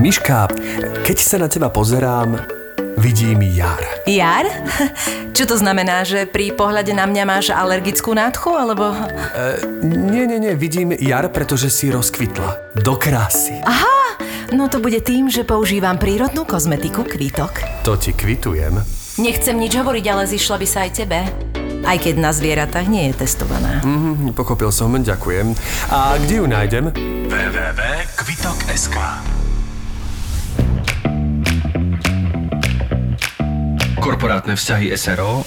Miška, keď sa na teba pozerám, vidím jar. Jar? Čo to znamená, že pri pohľade na mňa máš alergickú nádchu, alebo... E, nie, nie, nie, vidím jar, pretože si rozkvitla. Do krásy. Aha, no to bude tým, že používam prírodnú kozmetiku Kvítok. To ti kvitujem. Nechcem nič hovoriť, ale zišla by sa aj tebe. Aj keď na zvieratách nie je testovaná. Mhm, pochopil som, ďakujem. A kde ju nájdem? www.kvitok.sk Korporátne vzťahy SRO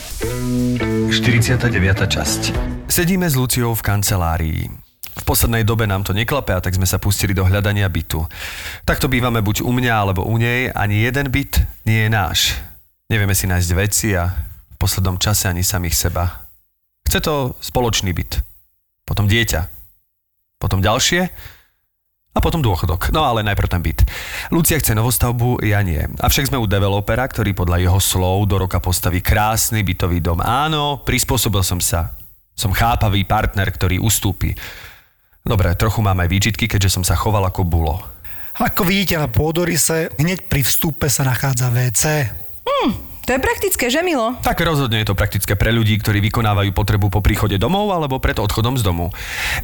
49. časť Sedíme s Luciou v kancelárii. V poslednej dobe nám to neklape a tak sme sa pustili do hľadania bytu. Takto bývame buď u mňa alebo u nej, ani jeden byt nie je náš. Nevieme si nájsť veci a v poslednom čase ani samých seba. Chce to spoločný byt. Potom dieťa. Potom ďalšie a potom dôchodok. No ale najprv ten byt. Lucia chce novostavbu, ja nie. Avšak sme u developera, ktorý podľa jeho slov do roka postaví krásny bytový dom. Áno, prispôsobil som sa. Som chápavý partner, ktorý ustúpi. Dobre, trochu mám aj výčitky, keďže som sa choval ako bulo. Ako vidíte na pôdorise, hneď pri vstupe sa nachádza WC. To je praktické, že Milo? Tak rozhodne je to praktické pre ľudí, ktorí vykonávajú potrebu po príchode domov alebo pred odchodom z domu.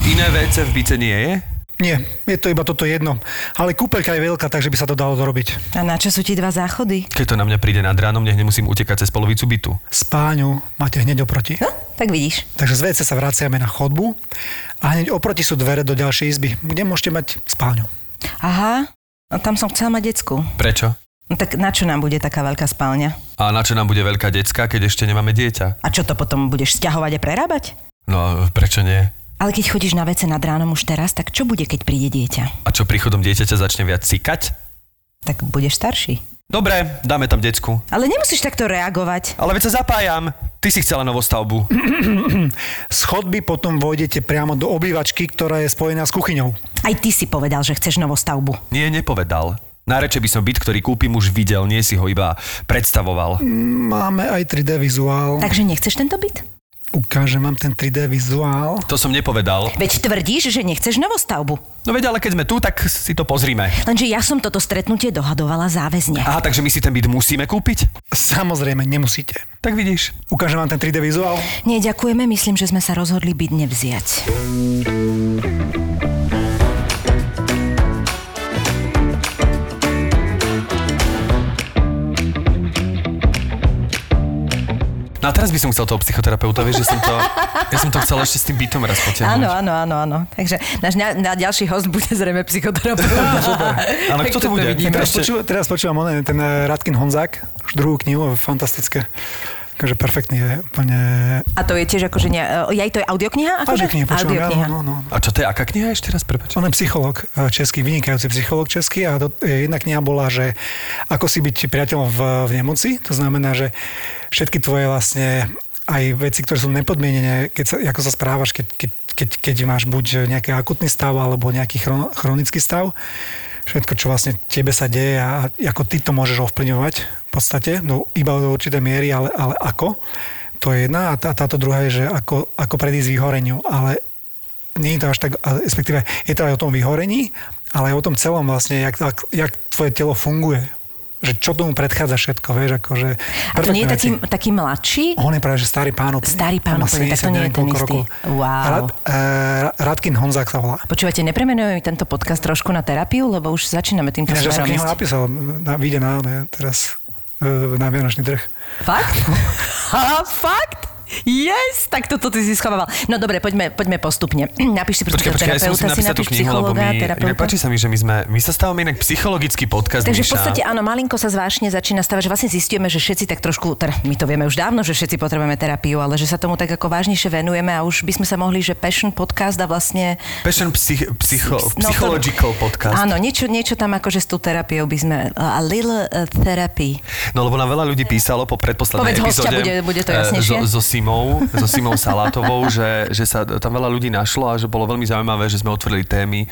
Iné WC v byte nie je? Nie, je to iba toto jedno. Ale kúpeľka je veľká, takže by sa to dalo dorobiť. A na čo sú ti dva záchody? Keď to na mňa príde nad ránom, nech nemusím utekať cez polovicu bytu. Spáňu máte hneď oproti. No, tak vidíš. Takže z WC sa vraciame na chodbu a hneď oproti sú dvere do ďalšej izby, kde môžete mať spálňu. Aha, a tam som chcela mať decku. Prečo? No tak na čo nám bude taká veľká spálňa? A na čo nám bude veľká decka, keď ešte nemáme dieťa? A čo to potom budeš stiahovať a prerábať? No, prečo nie? Ale keď chodíš na vece nad ránom už teraz, tak čo bude, keď príde dieťa? A čo príchodom dieťaťa začne viac cikať? Tak budeš starší. Dobre, dáme tam decku. Ale nemusíš takto reagovať. Ale veď sa zapájam. Ty si chcela novostavbu. Z chodby potom vojdete priamo do obývačky, ktorá je spojená s kuchyňou. Aj ty si povedal, že chceš novostavbu. Nie, nepovedal. Najradšej by som byt, ktorý kúpim, už videl, nie si ho iba predstavoval. Máme aj 3D vizuál. Takže nechceš tento byt? Ukážem vám ten 3D vizuál. To som nepovedal. Veď tvrdíš, že nechceš novostavbu. No veď, ale keď sme tu, tak si to pozrime. Lenže ja som toto stretnutie dohadovala záväzne. Aha, takže my si ten byt musíme kúpiť? Samozrejme, nemusíte. Tak vidíš. Ukážem vám ten 3D vizuál. Nie, ďakujeme, myslím, že sme sa rozhodli byť nevziať. No a teraz by som chcel toho psychoterapeuta, vieš, že som to, ja som to chcel ešte s tým bytom raz potiahnuť. Áno, áno, áno, áno. Takže náš na, na ďalší host bude zrejme psychoterapeut. Áno, Tak kto to bude? vidíme. Teraz, počúva, teraz počúvam ten eh, Radkin Honzák, už druhú knihu, fantastické. Takže perfektný je úplne... A to je tiež akože... Ne, aj to je audiokniha? Akože? Audioknihu počúvam, Audiokniha. no, no, no. A čo to je, aká kniha ešte raz, prepač? On je psycholog eh, český, vynikajúci psycholog český a to, eh, jedna kniha bola, že ako si byť priateľom v, v nemoci. To znamená, že všetky tvoje vlastne aj veci, ktoré sú nepodmienené, keď sa, ako sa správaš, keď, keď, keď, keď máš buď nejaký akutný stav alebo nejaký chron, chronický stav, všetko, čo vlastne tebe sa deje a ako ty to môžeš ovplyvňovať v podstate, no, iba do určitej miery, ale, ale ako. To je jedna a tá, táto druhá je, že ako, ako predísť vyhoreniu, ale nie je to až tak, respektíve je to aj o tom vyhorení, ale aj o tom celom vlastne, jak, jak, jak tvoje telo funguje. Že čo tomu predchádza všetko, vieš, akože... A to nie je taký, taký mladší? On je práve, že starý pán úplne. Starý pán úplne, tak to 70 nie je ten istý. rokov. Wow. Rad, uh, Radkin Honzák sa volá. Počúvate, nepremenujeme tento podcast trošku na terapiu, lebo už začíname týmto Ja, že som smerom knihu napísal, na, vyjde na, na, teraz uh, na Vianočný trh. Fakt? Ha, fakt? Yes, tak toto ty si schovával. No dobre, poďme, poďme postupne. Napíš si Počkaj, počkaj, ja si si napíš knihu, psychologa, inak terapeuta. páči sa mi, že my sme, my sa stávame inak psychologický podcast, Takže v Miša. podstate áno, malinko sa zvážne začína stavať, že vlastne zistujeme, že všetci tak trošku, teda my to vieme už dávno, že všetci potrebujeme terapiu, ale že sa tomu tak ako vážnejšie venujeme a už by sme sa mohli, že passion podcast a vlastne... Passion psych, psycho, No, to- psychological podcast. Áno, niečo, niečo tam akože s tou terapiou by sme... A little uh, therapy. No lebo nám veľa ľudí písalo po predposlednej Povedz hostia, epizóde bude- bude to eh, jasnejšie. so, so Simou, so Simou Salátovou, že, že sa tam veľa ľudí našlo a že bolo veľmi zaujímavé, že sme otvorili témy,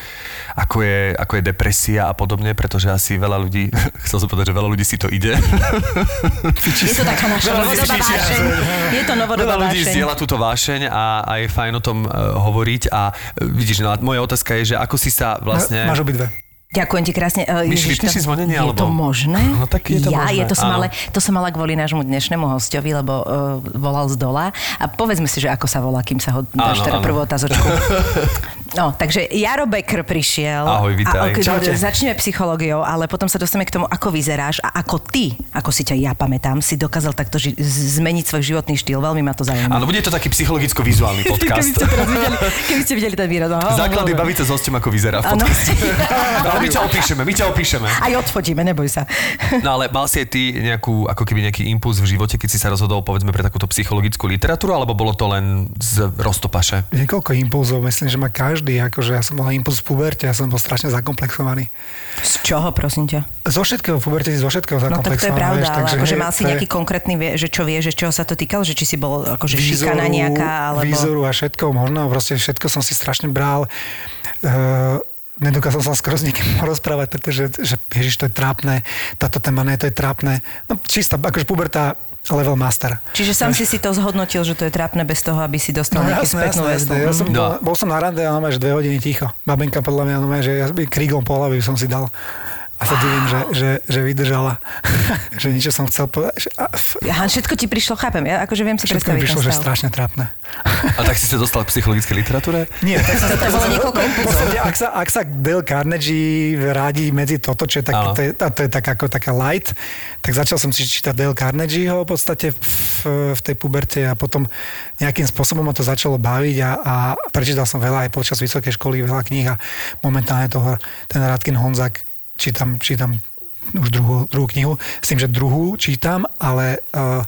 ako je, ako je depresia a podobne, pretože asi veľa ľudí, chcel som povedať, že veľa ľudí si to ide. Je to taká naša novodobá vášeň. Je to novodobá Veľa ľudí zdieľa túto vášeň a, a je fajn o tom uh, hovoriť a uh, vidíš, no a moja otázka je, že ako si sa vlastne... Máš obidve. Ďakujem ti krásne. E, Myš, Ježiš, si zvonenie, Je alebo- to možné? No, tak je to ja, možné, Je to som ale, to som mala kvôli nášmu dnešnému hostovi, lebo uh, volal z dola. A povedzme si, že ako sa volá, kým sa ho dáš teda prvú otázočku. No, takže Jaro Becker prišiel. Ahoj, A, vitaj. ok, Čaute. Začneme psychológiou, ale potom sa dostaneme k tomu, ako vyzeráš a ako ty, ako si ťa ja pamätám, si dokázal takto ži- zmeniť svoj životný štýl. Veľmi ma to zaujíma. Áno, bude to taký psychologicko-vizuálny Keby podcast. ste teraz videli, keby ste videli ten výraz. Áno, Základy baviť sa s hostom, ako vyzerá v podcaste. Ale my ťa opíšeme, my ťa opíšeme. Aj odfotíme, neboj sa. No ale mal si aj ty nejakú, ako keby nejaký impuls v živote, keď si sa rozhodol povedzme pre takúto psychologickú literatúru, alebo bolo to len z roztopaše? Niekoľko impulzov, myslím, že má každý, akože ja som mal impuls v puberte, ja som bol strašne zakomplexovaný. Z čoho, prosím ťa? Zo všetkého v puberte si zo všetkého No tak to je zakomplexovaný. pravda, vieš, ale takže, akože hej, mal si to je nejaký konkrétny, vie, že čo vie, že čoho sa to týkalo, že či si bol akože šikana nejaká, alebo... výzoru a všetko možno, proste všetko som si strašne bral. Uh, nedokázal som sa skoro s nikým rozprávať, pretože že, ježiš, to je trápne, táto téma, ne, to je trápne. No čistá, akože puberta level master. Čiže sám si si to zhodnotil, že to je trápne bez toho, aby si dostal No nejakú jasné, spätnú väzbu. Ja som. No. bol, bol som na rande a že dve hodiny ticho. Babenka podľa mňa, normálne, že ja by kríglom po hlave by som si dal. A sa divím, že, že, že vydržala. že niečo som chcel povedať. Že, a, f, Aha, všetko ti prišlo, chápem, ja akože viem si všetko predstaviť prišlo, že strašne trápne. A tak si sa dostal k psychologickej literatúre? Nie, tak sa, To bolo niekoľko ak sa, ak sa Dale Carnegie radí medzi toto, čo je, tak, to je, to je tak ako taká light, tak začal som si čítať Dale Carnegieho v podstate v, v tej puberte a potom nejakým spôsobom ma to začalo baviť a, a prečítal som veľa aj počas vysokej školy, veľa kníh a momentálne toho, ten Radkin Honzak čítam, čítam už druhú, druhú knihu, s tým, že druhú čítam, ale uh,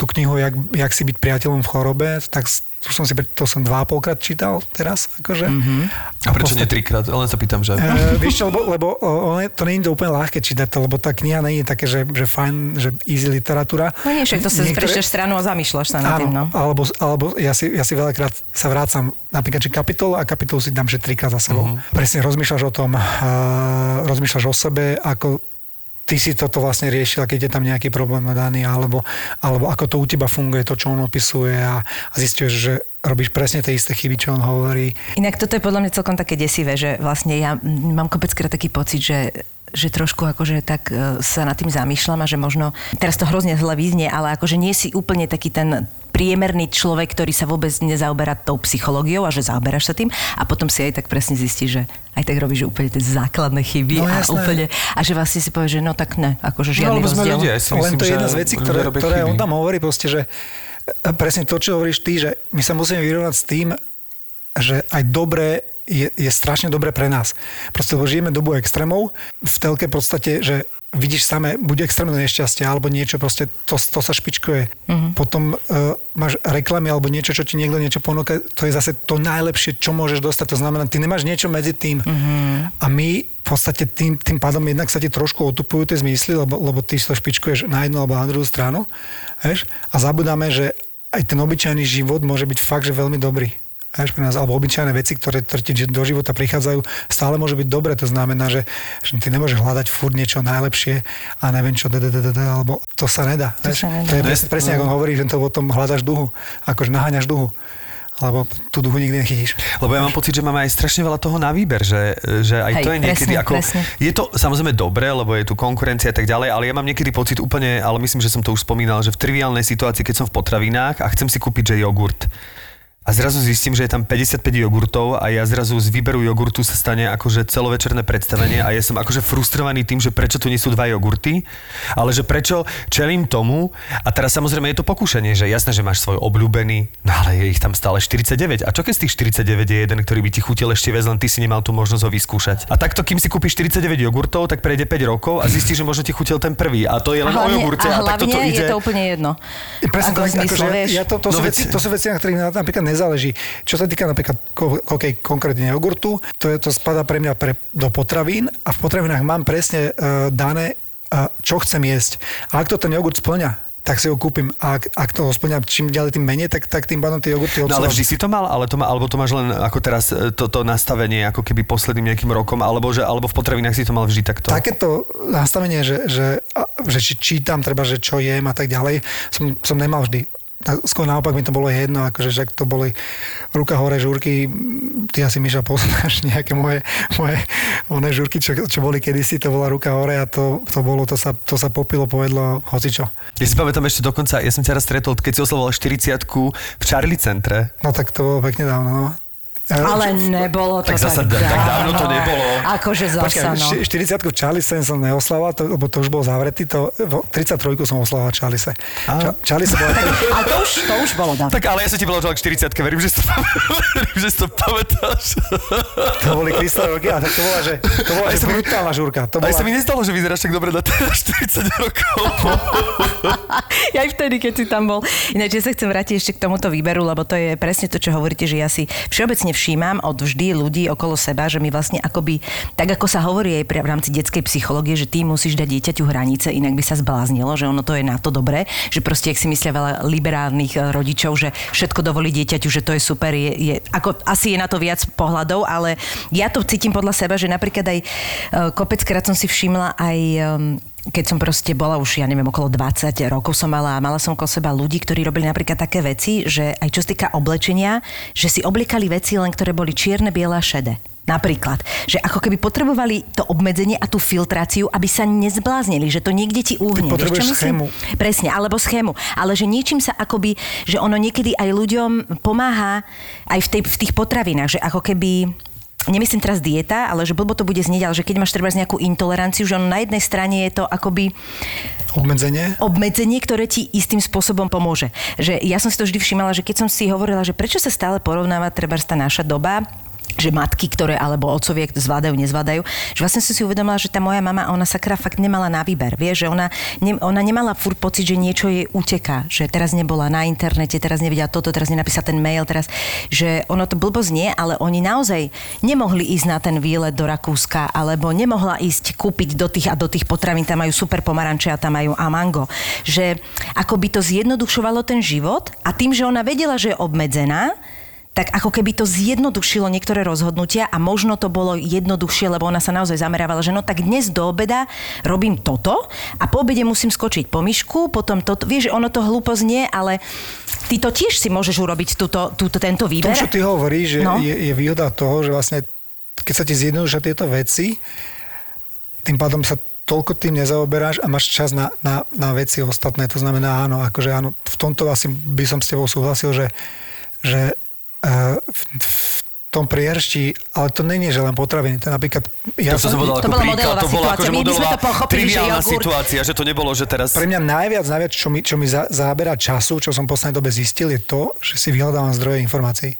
tú knihu, jak, jak si byť priateľom v chorobe, tak tu som si, to som dva a polkrát čítal teraz, akože. Mm-hmm. A prečo nie trikrát? Len sa pýtam, že... Uh, vieš čo, lebo, lebo o, ono je- to nie je to úplne ľahké čítať to, lebo tá kniha nie je také, že, že fajn, že easy literatúra. No nie, však to sa Niektoré- prečítaš stranu a zamýšľaš sa nad Áno, tým, no. alebo, alebo ja, si, ja si veľakrát sa vrácam napríklad, že kapitolu a kapitolu si dám, že trikrát za sebou. Mhm. Uh-huh. Presne rozmýšľaš o tom, uh, rozmýšľaš o sebe, ako ty si toto vlastne riešil, keď je tam nejaký problém daný, alebo, alebo ako to u teba funguje, to, čo on opisuje a, a zistuješ, že robíš presne tie isté chyby, čo on hovorí. Inak toto je podľa mňa celkom také desivé, že vlastne ja mám kopeckrát taký pocit, že že trošku akože tak e, sa nad tým zamýšľam a že možno, teraz to hrozne zle vyznie, ale akože nie si úplne taký ten priemerný človek, ktorý sa vôbec nezaoberá tou psychológiou a že zaoberáš sa tým a potom si aj tak presne zistíš, že aj tak robíš úplne tie základné chyby No a jasné. úplne, a že vlastne si povieš, že no tak ne, akože No, žiadny sme rozdiel. ľudia, ja si Len myslím, to je jedna z vecí, ktoré, ktoré on tam hovorí, proste, že e, presne to, čo hovoríš ty, že my sa musíme vyrovnať s tým, že aj dobré je, je strašne dobré pre nás. Proste, lebo žijeme dobu extrémov, v telke v podstate, že vidíš samé, buď extrémne nešťastie, alebo niečo, proste to, to sa špičkuje. Mm-hmm. Potom uh, máš reklamy, alebo niečo, čo ti niekto niečo ponúka, to je zase to najlepšie, čo môžeš dostať. To znamená, ty nemáš niečo medzi tým. Mm-hmm. A my v podstate tým, tým pádom jednak sa ti trošku otupujú tie zmysly, lebo, lebo ty to špičkuješ na jednu alebo na druhú stranu. Vieš? A zabudáme, že aj ten obyčajný život môže byť fakt, že veľmi dobrý. Vieš, pre nás, alebo obyčajné veci, ktoré, do života prichádzajú, stále môže byť dobre. To znamená, že, že ty nemôžeš hľadať furt niečo najlepšie a neviem čo, alebo to sa nedá. To vieš. sa nedá. to je presne, presne ako on hovorí, že to o tom hľadaš duhu, akože naháňaš duhu. Lebo tú duhu nikdy nechytíš. Lebo ja mám pocit, že máme aj strašne veľa toho na výber, že, že aj Hej, to je niekedy presne, ako... presne. Je to samozrejme dobré, lebo je tu konkurencia a tak ďalej, ale ja mám niekedy pocit úplne, ale myslím, že som to už spomínal, že v triviálnej situácii, keď som v potravinách a chcem si kúpiť, že jogurt, a zrazu zistím, že je tam 55 jogurtov a ja zrazu z výberu jogurtu sa stane akože celovečerné predstavenie a ja som akože frustrovaný tým, že prečo tu nie sú dva jogurty, ale že prečo čelím tomu a teraz samozrejme je to pokušenie, že jasné, že máš svoj obľúbený, no ale je ich tam stále 49 a čo keď z tých 49 je jeden, ktorý by ti chutil ešte viac, len ty si nemal tú možnosť ho vyskúšať. A takto, kým si kúpiš 49 jogurtov, tak prejde 5 rokov a zistíš, že možno ti chutil ten prvý a to je len o jogurte a a, takto to hlavne ide. je to úplne jedno. Presne Ako tak, zmysle, akože ja, ja to, to, No sú veci, to sú veci, na ktorých na- napríklad nezáleží. Čo sa týka napríklad okay, konkrétne jogurtu, to, je, to spada pre mňa pre, do potravín a v potravinách mám presne uh, dané, uh, čo chcem jesť. A ak to ten jogurt splňa, tak si ho kúpim. A ak, ak to splňa čím ďalej tým menej, tak, tak tým pádom tie jogurty No ale vždy si to mal, ale to má, alebo to máš len ako teraz e, toto nastavenie, ako keby posledným nejakým rokom, alebo, že, alebo v potravinách si to mal vždy takto. Takéto nastavenie, že, že, že či čítam, treba, že čo jem a tak ďalej, som, som nemal vždy. Skôr naopak mi to bolo jedno, akože však to boli ruka hore žúrky, ty asi Miša poznáš nejaké moje, moje one žúrky, čo, čo boli kedysi, to bola ruka hore a to, to bolo, to sa, to sa popilo, povedlo hocičo. Ja si pamätám ešte dokonca, ja som ťa raz stretol, keď si oslavoval 40 v Charlie centre. No tak to bolo pekne dávno, no. Ale nebolo to Tak tak, zasa- tak dávno to nebolo. Akože zasa, Počkaj, no. šty- 40 v Čalise som neoslával, to, lebo to už bol zavretý, to, vo- 33 som oslával Čalise. Ča, Čalise bola... Ale to už, to už bolo dávno. Tak ale ja som ti že k 40 verím, že si to, verím, že si to pamätáš. To boli Kristové roky a tak to bola, že, to bola, Aj že sa mi- brutálna žúrka. To Aj bola, sa mi nestalo, že vyzeráš tak dobre na teraz 40 rokov. Ja aj vtedy, keď si tam bol. Ináč, ja sa chcem vrátiť ešte k tomuto výberu, lebo to je presne to, čo hovoríte, že ja si všeobecne všímam od vždy ľudí okolo seba, že mi vlastne akoby, tak ako sa hovorí aj v rámci detskej psychológie, že ty musíš dať dieťaťu hranice, inak by sa zbláznilo, že ono to je na to dobré, že proste, ak si myslia veľa liberálnych eh, rodičov, že všetko dovolí dieťaťu, že to je super, je, je, ako, asi je na to viac pohľadov, ale ja to cítim podľa seba, že napríklad aj eh, kopeckrát som si všimla aj keď som proste bola už, ja neviem, okolo 20 rokov som mala a mala som okolo seba ľudí, ktorí robili napríklad také veci, že aj čo sa týka oblečenia, že si obliekali veci len, ktoré boli čierne, biele a šedé. Napríklad, že ako keby potrebovali to obmedzenie a tú filtráciu, aby sa nezbláznili, že to niekde ti uhne. Vieš, potrebuješ myslím? schému. Presne, alebo schému. Ale že niečím sa akoby, že ono niekedy aj ľuďom pomáha aj v, tej, v tých potravinách, že ako keby nemyslím teraz dieta, ale že blbo to bude znieť, ale že keď máš treba nejakú intoleranciu, že ono na jednej strane je to akoby Obmedzenie? obmedzenie, ktoré ti istým spôsobom pomôže. Že ja som si to vždy všimala, že keď som si hovorila, že prečo sa stále porovnáva treba tá naša doba, že matky, ktoré alebo otcovie zvládajú, nezvládajú, že vlastne som si uvedomila, že tá moja mama, ona sa krá fakt nemala na výber, vie, že ona, ne, ona nemala furt pocit, že niečo jej uteká, že teraz nebola na internete, teraz nevedela toto, teraz nenapísala ten mail, teraz, že ono to blbo znie, ale oni naozaj nemohli ísť na ten výlet do Rakúska, alebo nemohla ísť kúpiť do tých a do tých potravín, tam majú super pomaranče a tam majú a mango. Že ako by to zjednodušovalo ten život a tým, že ona vedela, že je obmedzená, tak ako keby to zjednodušilo niektoré rozhodnutia a možno to bolo jednoduchšie, lebo ona sa naozaj zamerávala, že no tak dnes do obeda robím toto a po obede musím skočiť po myšku, potom toto, vieš, ono to hlúpo znie, ale ty to tiež si môžeš urobiť túto, túto, tento To, výber. čo ty hovoríš, že No. je, je výhoda toho, že vlastne keď sa ti zjednodušia tieto veci, tým pádom sa toľko tým nezaoberáš a máš čas na, na, na veci ostatné. To znamená, áno, akože áno, v tomto asi by som s tebou súhlasil, že, že v, v tom prieršti, ale to není, že len potraviny. To napríklad, ja to som povedal To ako bola modelová to bola situácia. akože My by sme modelová to pochopili, že jogurt- situácia, že to nebolo, že teraz... Pre mňa najviac, najviac, čo mi, čo mi za, záberá času, čo som v poslednej dobe zistil, je to, že si vyhľadávam zdroje informácií.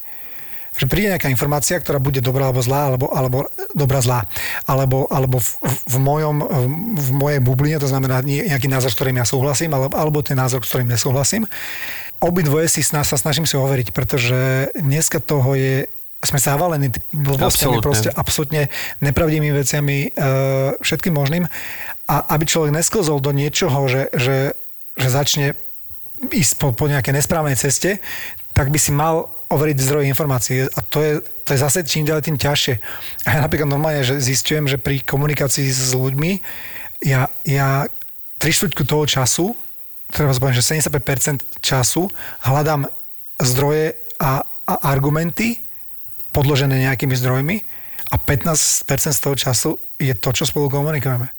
Že príde nejaká informácia, ktorá bude dobrá alebo zlá, alebo, alebo dobrá zlá. Alebo, alebo v, v, mojom, v, v mojej bubline, to znamená nie- nejaký názor, s ktorým ja súhlasím, alebo, alebo ten názor, s ktorým nesúhlasím. Obidvoje si sna, sa snažím si overiť, pretože dneska toho je sme zavalení blbostiami, proste absolútne nepravdivými veciami, e, všetkým možným. A aby človek nesklzol do niečoho, že, že, že začne ísť po, po nejakej nesprávnej ceste, tak by si mal overiť zdroje informácií. A to je, to je zase čím ďalej tým ťažšie. A ja napríklad normálne, že zistujem, že pri komunikácii s ľuďmi ja, ja tri štvrťku toho času, treba povedať, že 75% času hľadám zdroje a, a argumenty podložené nejakými zdrojmi a 15% z toho času je to, čo spolu komunikujeme.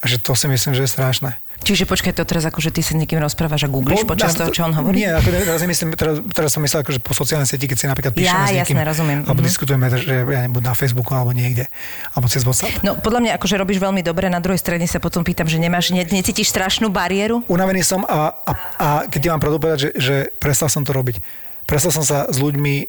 A že to si myslím, že je strašné. Čiže počkaj to teraz, akože ty sa niekým rozprávaš a googliš Po- počas toho, čo on hovorí? Nie, ako teraz, nemyslím, teraz, teraz som myslel, akože po sociálnej sieti, keď si napríklad píšeme Ja, s niekým, jasné, rozumiem. alebo Mhm. diskutujeme, že ja nebuď na Facebooku alebo niekde, alebo cez WhatsApp. No podľa mňa akože robíš veľmi dobre, na druhej strane sa potom pýtam, že nemáš, ne, necítiš strašnú bariéru? Unavený som a, a, a keď ti mám pravdu povedať, že, že prestal som to robiť. Prestal som sa s ľuďmi e,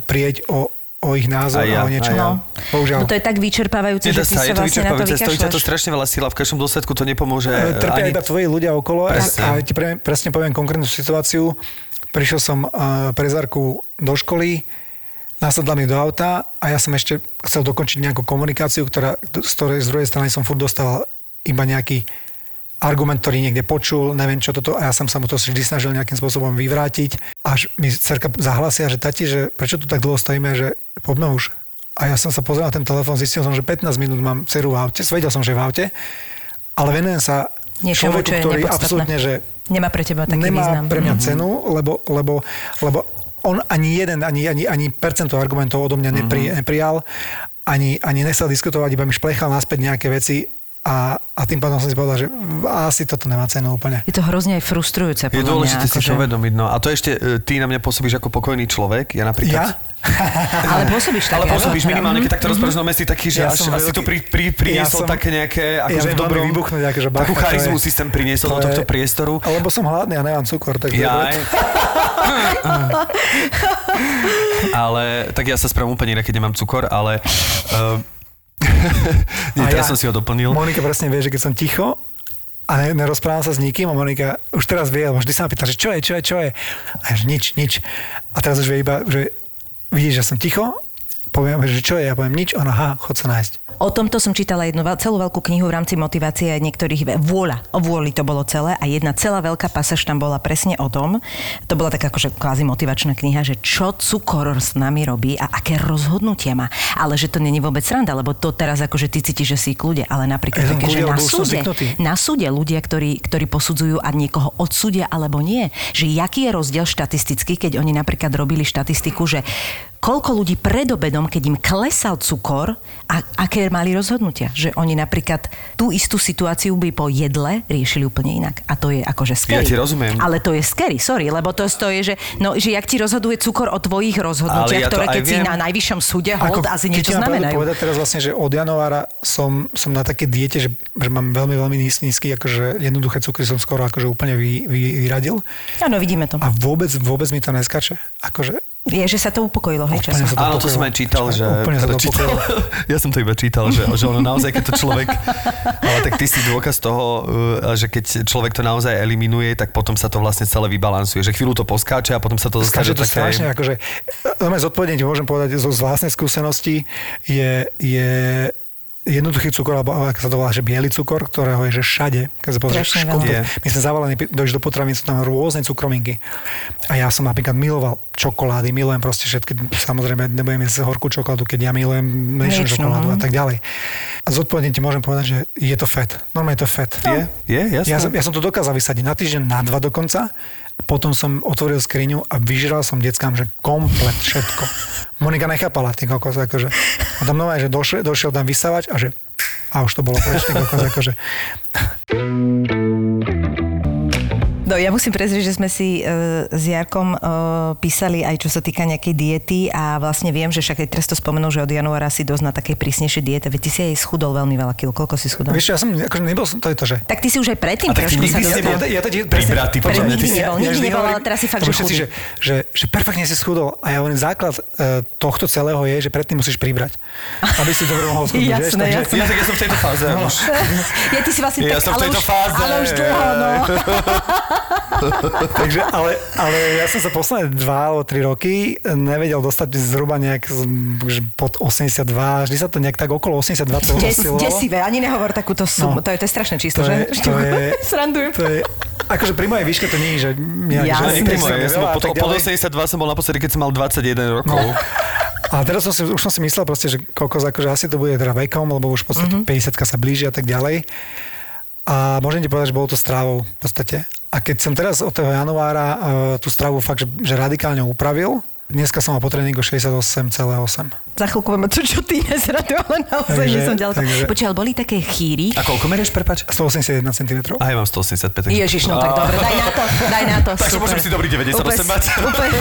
prieť o, o ich názor Aj ja, a o niečo. ja. No. Bohužiaľ. no to je tak vyčerpávajúce, Nedá že ty sa, sa je to vlastne na to stojí ťa to strašne veľa síla, v každom dôsledku to nepomôže E, Trpia ani... iba tvoji ľudia okolo a, Presne. a ti pre, presne poviem konkrétnu situáciu. Prišiel som uh, pre Zarku do školy, nasadla mi do auta a ja som ešte chcel dokončiť nejakú komunikáciu, ktorá, z ktorej z druhej strany som furt dostal iba nejaký argument, ktorý niekde počul, neviem čo toto, a ja som sa mu to vždy snažil nejakým spôsobom vyvrátiť. Až mi cerka zahlasia, že tati, že prečo tu tak dlho stojíme, že poďme už. A ja som sa pozrel na ten telefón, zistil som, že 15 minút mám dceru v aute, vedel som, že v aute, ale venujem sa Niečomu, človeku, ktorý absolútne, že Nemá pre teba taký nemá význam. pre mňa Mhm. cenu, lebo, lebo, lebo on ani jeden, ani, ani, ani percento argumentov odo mňa nepri, Mhm. neprijal, ani, ani nechcel diskutovať, iba mi šplechal naspäť nejaké veci a, a tým pádom som si povedal, že asi toto nemá cenu úplne. Je to hrozne aj frustrujúce. Je dôležité mňa, si to akože- uvedomiť. No. A to ešte, e, ty na mňa pôsobíš ako pokojný človek. Ja napríklad... Ja? Ale pôsobíš tak. Ale pôsobíš minimálne, keď takto rozprávaš, no si taký, že Ja až, som asi tu pri, pri, priniesol ja som- také nejaké, ja akože v veľmi dobrom, vybuchnúť, akože takú bacha, to charizmu je- si sem priniesol do to je- tohto priestoru. Lebo som hladný a nemám cukor, tak Ja ale tak ja sa spravím úplne inak, keď nemám cukor, ale... Uh, nie, teraz ja- som si ho doplnil. Monika presne vie, že keď som ticho a ne, nerozprávam sa s nikým a Monika už teraz vie, lebo vždy sa ma pýta, že čo je, čo je, čo je. A ja, že nič, nič. A teraz už vie iba, že vidíš, že som ticho, poviem, že čo je, ja poviem nič, ona, aha, chod sa nájsť. O tomto som čítala jednu celú veľkú knihu v rámci motivácie niektorých vôľa. O vôli to bolo celé a jedna celá veľká pasáž tam bola presne o tom. To bola taká akože kvázi motivačná kniha, že čo cukor s nami robí a aké rozhodnutia má. Ale že to není vôbec sranda, lebo to teraz akože ty cítiš, že si kľude, ale napríklad Ja také, že na súde, na súde ľudia, ktorí, ktorí posudzujú a niekoho odsúdia alebo nie. Že jaký je rozdiel štatisticky, keď oni napríklad robili štatistiku, že koľko ľudí pred obedom, keď im klesal cukor, a aké mali rozhodnutia. Že oni napríklad tú istú situáciu by po jedle riešili úplne inak. A to je akože scary. Ja ti rozumiem. Ale to je scary, sorry, lebo to, to je, že, no, že jak ti rozhoduje cukor o tvojich rozhodnutiach, Ale ja to ktoré keď si viem. na najvyššom súde hold asi keď niečo znamenajú. povedať teraz vlastne, že od januára som, som na také diete, že, že mám veľmi, veľmi nízky, nízky akože jednoduché cukry som skoro akože úplne vy, vy, vyradil Áno, vidíme to. a vôbec, vôbec mi to neskače. Akože Je, že sa to upokojilo, hej, časom. sa to Áno, to som aj čítal, že... Úplne sa teda to čítal, ja som to iba čítal, že, že ono naozaj, keď to človek... Ale tak ty si dôkaz toho, uh, že keď človek to naozaj eliminuje, tak potom sa to vlastne celé vybalansuje. Že chvíľu to poskáče a potom sa to Skáže do to strašne, akože, no zodpovedne ti môžem povedať zo z vlastnej skúsenosti, je, je jednoduchý cukor, alebo ako sa to volá, že biely cukor, ktorého je že všade, keď sa pozrieš školu, my sme zavalení, dojdeš do potravín, sú tam rôzne cukrovinky. A ja som napríklad miloval čokolády, milujem proste všetky, samozrejme nebudem jesť horkú čokoládu, keď ja milujem mliečnú čokoládu a mhm. tak ďalej. A zodpovedne ti môžem povedať, že je to fet. Normálne je to fet. Je? Je? Jasné. Ja som, ja som to dokázal vysadiť na týždeň, na dva dokonca. Potom som otvoril skriňu a vyžral som deckám, že komplet všetko. Monika nechápala, ty kokos, akože. A tam nové, že došiel, došiel tam vysávať a že a už to bolo preč, ty kokos, akože. No ja musím prezrieť, že sme si e, s Jarkom e, písali aj čo sa týka nejakej diety a vlastne viem, že však aj teraz to spomenul, že od januára si dosť na takej prísnejšej diete. Veď ty si aj schudol veľmi veľa kil. Koľko si schudol? Vieš ja som, akože nebol som, to je to, že Tak ty si už aj predtým trošku sa dostal. ja, ja, ja, Pribratý, podľa mňa, ty si- nebol, nikdy nebol, ale teraz si fakt, že chudý. že, že, že perfektne si schudol. A ja hovorím, základ e, tohto celého je, že predtým musíš pribrať. Aby si dobre mohol schudnúť. vieš, Jasné, takže- jasné. Ja, tak ja som v tejto fáze už. Ja ty si vlastne Ja tak, som v ale tejto už, fáze. ale už dlho, no. Takže, ale, ale ja som sa posledné dva alebo tri roky nevedel dostať zhruba nejak že pod 82, vždy sa to nejak tak okolo 82 to Des, desivé, ani nehovor takúto sumu. No. To, je, to je strašné číslo, To že? je- to je- Srandujem. To je, akože pri mojej výške to nie je, že... Nejak, Jasné. že pri mojej, ja som pod, tak pod ďalej. 82 som bol naposledy, keď som mal 21 rokov. A teraz som si, už som si myslel proste, že kokos, akože asi to bude teda vekom, lebo už v podstate Mhm. mm-hmm. 50 sa blíži a tak ďalej. A môžem ti povedať, že bolo to strávou v podstate. A keď som teraz od toho januára uh, tú stravu fakt, že, že radikálne upravil, dneska som mal po tréningu 68,8. Za chvíľku budeme to, čo ty nezradu, ale naozaj Takže- nie som ďaleko. takže- Počkaj, boli také chýry. A koľko merieš, prepač? 181 cm. A ja mám 185. takže- Ježiš, no tak dobre, daj na to, daj na to. Takže môžem si dobrý 98 Úplne- mať. Úplne.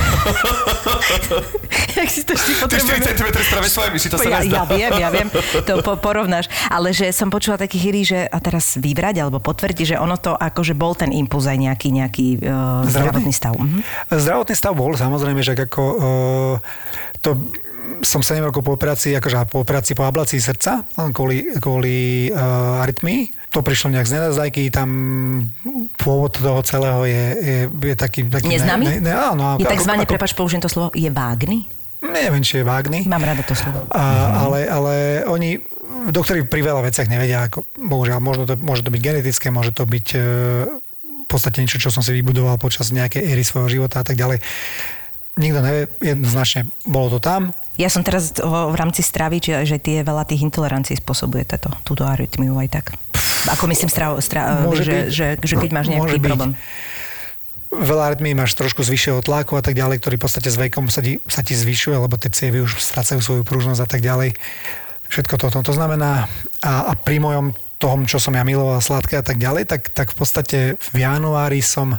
Jak si to ešte Ty 4 potrebujeme. cm práve svoje myši, to sa ja, nezdá. ja viem, ja viem, to po, porovnáš. Ale že som počula taký chýry, že a teraz vyvrať alebo potvrdiť, že ono to akože bol ten impuls aj nejaký, nejaký uh, zdravotný stav. Mhm. Zdravotný stav bol samozrejme, že ako to som 7 rokov po operácii, akože po operácii po ablácii srdca, kvôli, kvôli uh, arytmii. To prišlo nejak z nenazdajky, tam pôvod toho celého je, je, je taký... taký Neznámy? Ne, ne, áno, Je ako- takzvané, ako- prepač, použijem to slovo, je vágny? Neviem, či je vágny. Mám rada to slovo. A, ale, ale oni, doktori pri veľa veciach nevedia, ako, bohužiaľ, možno to, môže to byť genetické, môže to byť e, v podstate niečo, čo som si vybudoval počas nejakej éry svojho života a tak ďalej. Nikto nevie, jednoznačne bolo to tam. Ja som teraz v, rámci stravy, či, že tie veľa tých intolerancií spôsobuje táto, túto arytmiu aj tak. Ako myslím, strav, stra, Môže že, byť. že, že, keď máš nejaký Môže byť. problém. veľa arytmí máš trošku z vyššieho tlaku a tak ďalej, ktorý v podstate s vekom sa ti, sa ti zvyšuje, lebo tie cievy už strácajú svoju pružnosť a tak ďalej. Všetko toto. To znamená, a, a pri mojom tom, čo som ja miloval, sladké a tak ďalej, tak, tak v podstate v januári som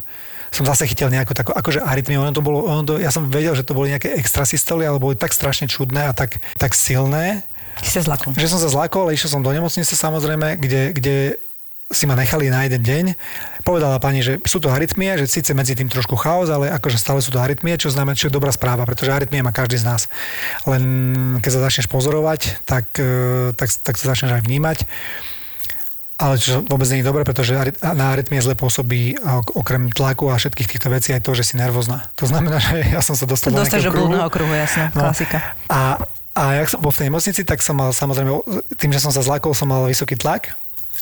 som zase chytil nejakú takú, akože arytmiu. Ono to bolo, ono to, ja som vedel, že to boli nejaké extrasystoly, ale boli tak strašne čudné a tak, tak silné, Si sa zlakol. že som sa zlakol, ale išiel som do nemocnice samozrejme, kde, kde si ma nechali na jeden deň. Povedala pani, že sú to arytmie, že síce medzi tým trošku chaos, ale akože stále sú to arytmie, čo znamená, čo je dobrá správa, pretože arytmie má každý z nás. Len keď sa začneš pozorovať, tak, e, tak, tak sa začneš aj vnímať. Ale čo vôbec nie je dobré, pretože na arytmie zle pôsobí ok- okrem tlaku a všetkých týchto vecí aj to, že si nervózna. To znamená, že ja som sa dostal do nejakého do blúdneho kruhu, jasné, No. klasika. A, a jak som bol v tej nemocnici, tak som mal samozrejme, tým, že som sa zlakol, som mal vysoký tlak.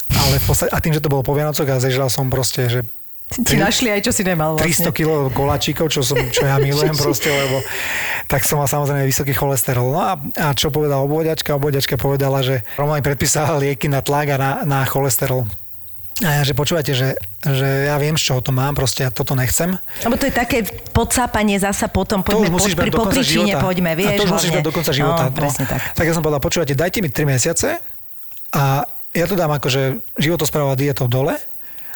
Ale v podstate, a tým, že to bolo po Vianococh a zežral som proste, že Ti našli aj, čo si nemal 300 vlastne. kg koláčikov, čo, som, čo ja milujem proste, lebo tak som mal samozrejme vysoký cholesterol. No a, a čo povedala obvodiačka? Obvodiačka povedala, že Roma mi predpísala lieky na tlak a na, na cholesterol. A ja, že počúvate, že, že ja viem, z čoho to mám, proste ja toto nechcem. Lebo to je také podsápanie zasa potom, To už poďme musíš po, pri do konca popríčine, života. poďme, vieš. a to už musíš do konca života. No, presne tak. tak ja som povedal, počúvate, dajte mi 3 mesiace a ja to dám akože životospráva dietou dole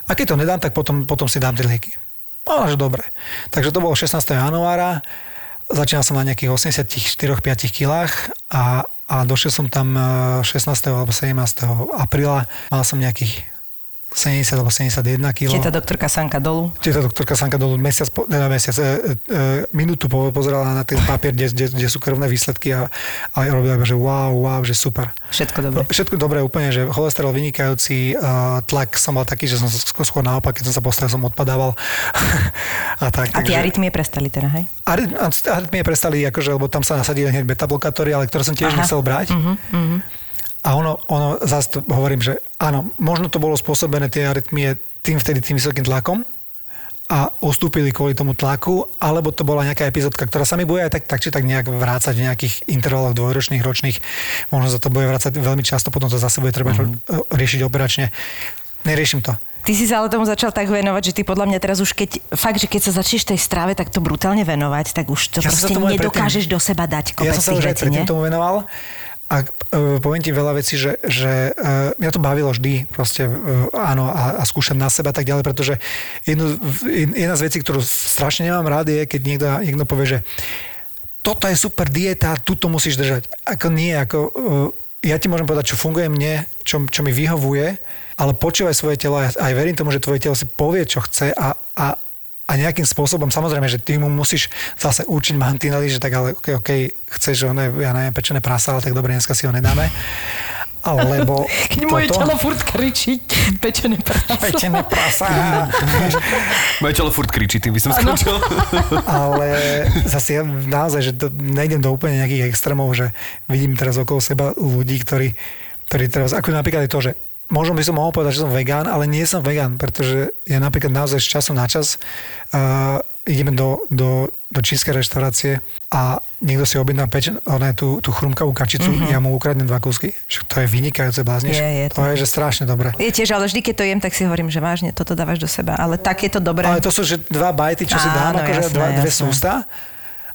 a keď to nedám, tak potom, potom si dám tie lieky. No, že dobre. Takže to bolo 16. januára, začínal som na nejakých 84-5 kilách a, a došiel som tam eh, 16. alebo 17. apríla, mal som nejakých 70 alebo 71 kg. Tieta doktorka Sanka dolu. Teta doktorka Sanka dolu mesiac, teda mesiac, e, e, minútu po- pozerala na ten papier, kde, kde, kde sú krvné výsledky a, a robila že wow, wow, že super. Všetko dobre. Všetko dobré úplne, že cholesterol vynikajúci, uh, tlak som mal taký, že som skôr, naopak, keď som sa postavil, som odpadával. a tak, A tie arytmie prestali teda, hej? Aryt- Arytmie prestali, akože, lebo tam sa nasadili hneď beta-blokátory, ale ktoré som tiež Aha. musel brať. Mhm, mhm. A ono, ono zase to hovorím, že áno, možno to bolo spôsobené tie arytmie tým vtedy tým vysokým tlakom a ustúpili kvôli tomu tlaku, alebo to bola nejaká epizódka, ktorá sa mi bude aj tak, tak či tak nejak vrácať v nejakých intervaloch dvojročných, ročných. Možno sa to bude vrácať veľmi často, potom to zase bude treba mm-hmm. riešiť operačne. Neriešim to. Ty si sa ale tomu začal tak venovať, že ty podľa mňa teraz už keď, fakt, že keď sa začneš tej strave takto brutálne venovať, tak už to Ja proste nedokážeš do seba dať kopec Ja som sa už aj predtým tomu venoval a uh, poviem ti veľa vecí, že, že uh, mňa to bavilo vždy, proste uh, áno, a, a skúšam na seba tak ďalej, pretože jednu, jedna z vecí, ktorú strašne nemám rád, je, keď niekto, niekto povie, že toto je super dieta, tu to musíš držať. Ako nie, ako ja ti môžem povedať, čo funguje mne, čo, čo mi vyhovuje, ale počúvaj svoje telo a aj verím tomu, že tvoje telo si povie, čo chce a, a, a nejakým spôsobom, samozrejme, že ty mu musíš zase určiť mantinely, že tak ale okay, okay, chceš, že ono je, ja neviem, pečené prasa, ale tak dobre, dneska si ho nedáme. Alebo Keď moje telo furt kričí, pečené prasa. Pečené prasa. Moje telo furt kričí, tým by som skončil. ale zase ja naozaj, že to, nejdem do úplne nejakých extrémov, že vidím teraz okolo seba ľudí, ktorí, ktorí teraz, ako napríklad je to, že možno by som mohol povedať, že som vegán, ale nie som vegán, pretože ja napríklad naozaj z času na čas uh, ideme do, do, do čínskej reštaurácie a niekto si objedná pečen, ona, tú, tú chrumkavú kačicu, mm-hmm. ja mu ukradnem dva kúsky. To je vynikajúce, blázniš. Je, je to. to. je, že strašne dobré. Je tiež, ale vždy, keď to jem, tak si hovorím, že vážne, toto dávaš do seba. Ale tak je to dobré. Ale to sú že dva bajty, čo si dám, Áno, akože jasné, dva, dve sústa.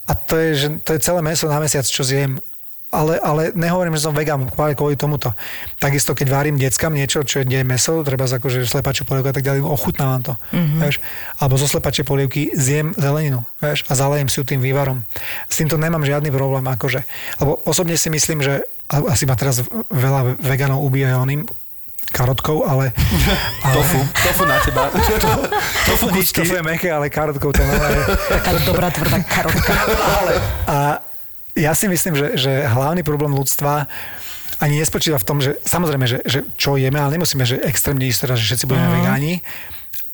A to je, že, to je celé meso na mesiac, čo zjem. Ale, ale nehovorím, že som práve kvôli tomuto. Takisto, keď varím deckám niečo, čo je meso, treba akože slepačiu polievku a tak ďalej, ochutnávam to. Mhm. Mm-hmm. Vieš? Alebo zo slepačej polievky zjem zeleninu vieš? a zalejem si ju tým vývarom. S týmto nemám žiadny problém. Akože. Lebo osobne si myslím, že asi ma teraz veľa veganov ubíja oným karotkou, ale... ale Tofu, tofu na teba. tofu, nič, tofu je meké, ale karotkou to je... Taká dobrá tvrdá karotka. Ale, a ja si myslím, že, že hlavný problém ľudstva ani nespočíva v tom, že samozrejme, že, že čo jeme, ale nemusíme, že extrémne ísť teraz, že všetci budeme Mhm. vegáni,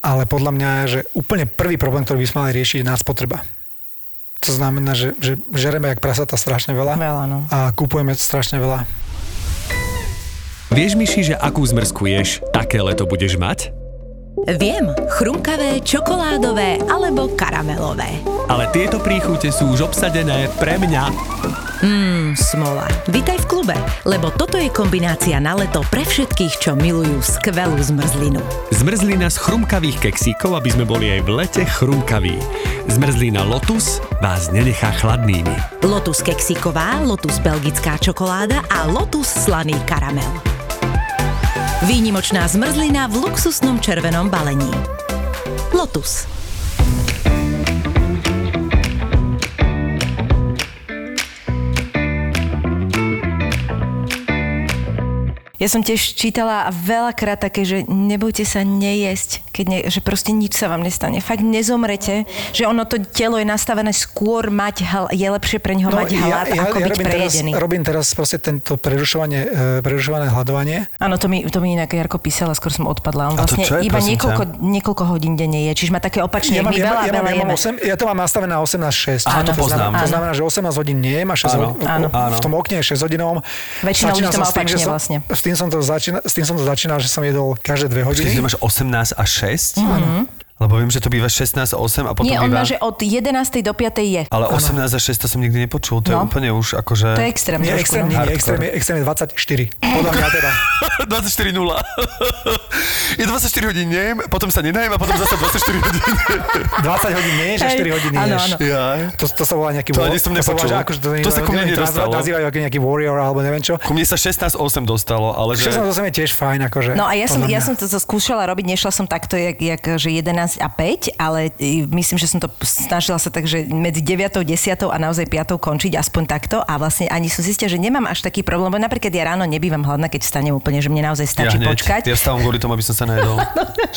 ale podľa mňa, že úplne prvý problém, ktorý by sme mali riešiť, je nádspotreba. To znamená, že, že žereme jak prasata strašne veľa Veľa, no. a kupujeme strašne veľa. Vieš, Myši, že akú zmrzku ješ, také leto budeš mať? Viem, chrumkavé, čokoládové alebo karamelové. Ale tieto príchute sú už obsadené pre mňa. Mmm, smola. Vítaj v klube, lebo toto je kombinácia na leto pre všetkých, čo milujú skvelú zmrzlinu. Zmrzlina z chrumkavých keksíkov, aby sme boli aj v lete chrumkaví. Zmrzlina Lotus vás nenechá chladnými. Lotus keksíková, Lotus belgická čokoláda a Lotus slaný karamel. Výnimočná zmrzlina v luxusnom červenom balení. Lotus. Ja som tiež čítala veľakrát také, že nebojte sa nejesť, keď ne, že proste nič sa vám nestane. Fakt nezomrete, že ono to telo je nastavené skôr mať hl- je lepšie pre neho No, mať hlad, ako byť robím teraz, prejedený. robím teraz proste tento prerušovanie, e, prerušované hľadovanie. Áno, to mi, to mi inak Jarko písala, skôr som odpadla. On A to vlastne čo je, iba niekoľko, niekoľko hodín denne je, čiže má také opačne, Ja mám, my ja, veľa, ja, veľa ja, mám jeme. 8, ja to mám nastavené na 18-6. Áno, to poznám. Znamená, to znamená, že 18 hodín nie a 6 Áno, hodín, áno. v tom okne je 6 hodinom. Väčšina ľudí to má opačne vlastne. S tým som to začínal, s tým som to začínal, že som jedol každé 2 Počkej, hodiny. ty máš 18 a 6? Lebo viem, že to býva 16 a 8 a potom Nie, on býva... má, že od 11. do 5. je. Ale 18 a 6 to som nikdy nepočul, to je No. úplne už akože... To je extrém. Nie, trošku, extrém, no. nie, nie, Hardcore. extrém, je- extrém je 24. Podľa mňa teda. 24.0. je 24 hodín nejem, potom sa nenajem a potom zase 24 hodín. 20 hodín nie, že Hej, 4 hodiny áno, ješ. áno. Jaj. To, to sa volá nejaký... To ani som to sa volá, nepočul. akože to, To sa ku mne nedostalo. Nazývajú ako nejaký warrior alebo neviem čo. Ku mne sa 16-8 dostalo, ale že... 16 je tiež fajn, akože. No a ja som, ja som to to skúšala robiť, nešla som takto, jak, jak že 11 a 5, ale e, myslím, že som to snažila sa tak, že medzi 9, 10 a naozaj 5 končiť aspoň takto a vlastne ani som zistila, že nemám až taký problém, lebo napríklad ja ráno nebývam hladná, keď vstanem úplne, že mne naozaj ja stačí hneď, počkať. ja vstávam kvôli tomu, aby som sa najedol.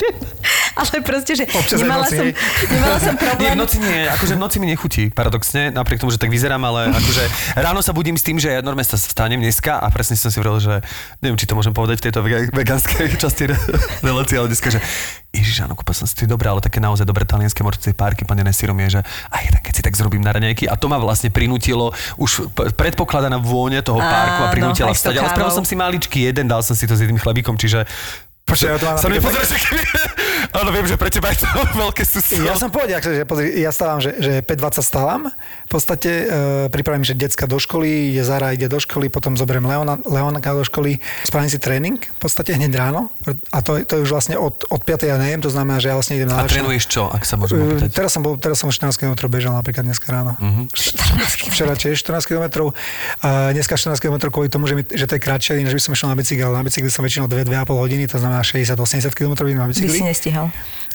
ale proste, že Občas nemala som, nemala som Nie, problém. v noci nie, akože v noci mi nechutí, paradoxne, napriek tomu, že tak vyzerám, ale akože ráno sa budím s tým, že ja normálne sa vstanem dneska a presne som si hovoril, že neviem, či to môžem povedať v tejto vega- vegánskej časti re- relácie, ale dneska, že Ježiš, áno, kúpil som si to dobré, ale také naozaj dobré talianské morčie párky plnené syrom je, že aj tak keď si tak zrobím na raňajky a to ma vlastne prinútilo, už predpokladaná vôňa toho párku a Áno, prinútila tou vstať, ale spravil som si maličký jeden, dal som si to s jedným chlebíkom, čiže Počkaj, ja to mám sa mi pozrieš. Áno, viem, že pre teba je to veľké sústo. Ja som povedal, že pozri, ja stávam, že, že 5.20 stávam. V podstate e, pripravím, že decka do školy, ide Zara, ide do školy, potom zoberiem Leona, Leonaka do školy, spravím si tréning, v podstate hneď ráno. A to, to je už vlastne od, od 5. ja nejem, to znamená, že ja vlastne idem A na trénuješ čo, ak sa môžem E, opýtať? Teraz som, bol, teraz som 14 km bežal napríklad dneska ráno. Uh-huh. Včera tiež 14 km. A dneska 14 km kvôli tomu, že, mi, že to je kratšie, než by som išiel na bicykel. Na bicykli som väčšinou 2-2,5 hodiny, to znamená 60-80 km na By si bicykli.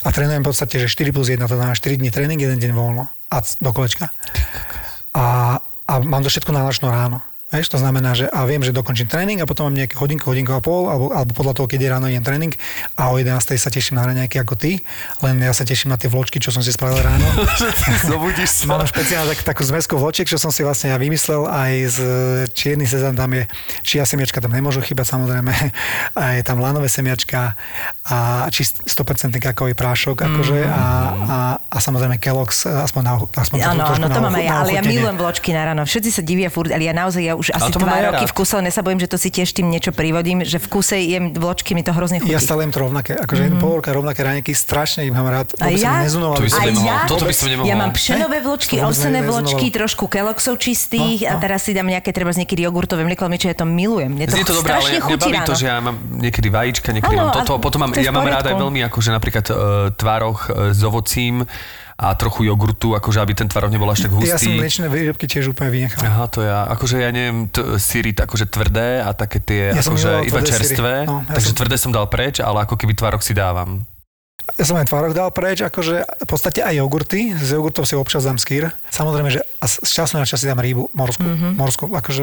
A trénujem v podstate, že 4 plus 1, to znamená 4 dní tréning, 1 deň voľno. A do kolečka. A, a mám to všetko náročno ráno. Vieš, to znamená, že a viem, že dokončím tréning a potom mám nejaké hodinku, hodinku a pol, alebo, alebo podľa toho, keď je ráno idem tréning a o 11. sa teším na raňajky ako ty, len ja sa teším na tie vločky, čo som si spravil ráno. Zobudíš sa. Mám špeciálne tak, takú zmesku vločiek, čo som si vlastne ja vymyslel aj z čierny sezam, tam je čia semiačka, tam nemôžu chýbať samozrejme, a je tam lanové semiačka a čist 100% kakaový prášok akože a, a, a samozrejme Kellogg's, aspoň na, aspoň áno, to na mám aj ochu- ja, ale ja milujem vločky na ráno. Všetci sa divia furt, ale ja naozaj, ja už asi dva ja roky rád. v kuse, len sa bojím, že to si tiež tým niečo privodím, že v kuse jem vločky, mi to hrozne chutí. Ja stále jem to rovnaké, akože mm-hmm. pol roka rovnaké raňajky, strašne ich mám rád. A ja? To by som nemohol. ja? Toto by som nemohol. Ja mám pšenové vločky, ovsené vločky, trošku Kellogg'sov čistých No, no. a teraz si dám nejaké treba z niekedy jogurtové mlieko, ale ja to milujem. Mne to, Znie to dobré, ale baví to, že ja mám niekedy vajíčka, niekedy mám toto, potom mám, je ja mám rád aj veľmi akože napríklad uh, tvároch uh, s ovocím a trochu jogurtu, akože aby ten tvároch nebol až tak hustý. Ja som mliečne výrobky tiež úplne vynechal. Aha, to ja, akože ja neviem, t- síry akože tvrdé a také tie Ja akože iba čerstvé, No, ja takže som- tvrdé som dal preč, ale ako keby tvárok si dávam. Ja som aj tvárok dal preč, akože v podstate aj jogurty. Z jogurtov si občas dám skýr. Samozrejme, že a z času na čas si dám rybu, morskú. Mhm. Mm-hmm. Morskú, akože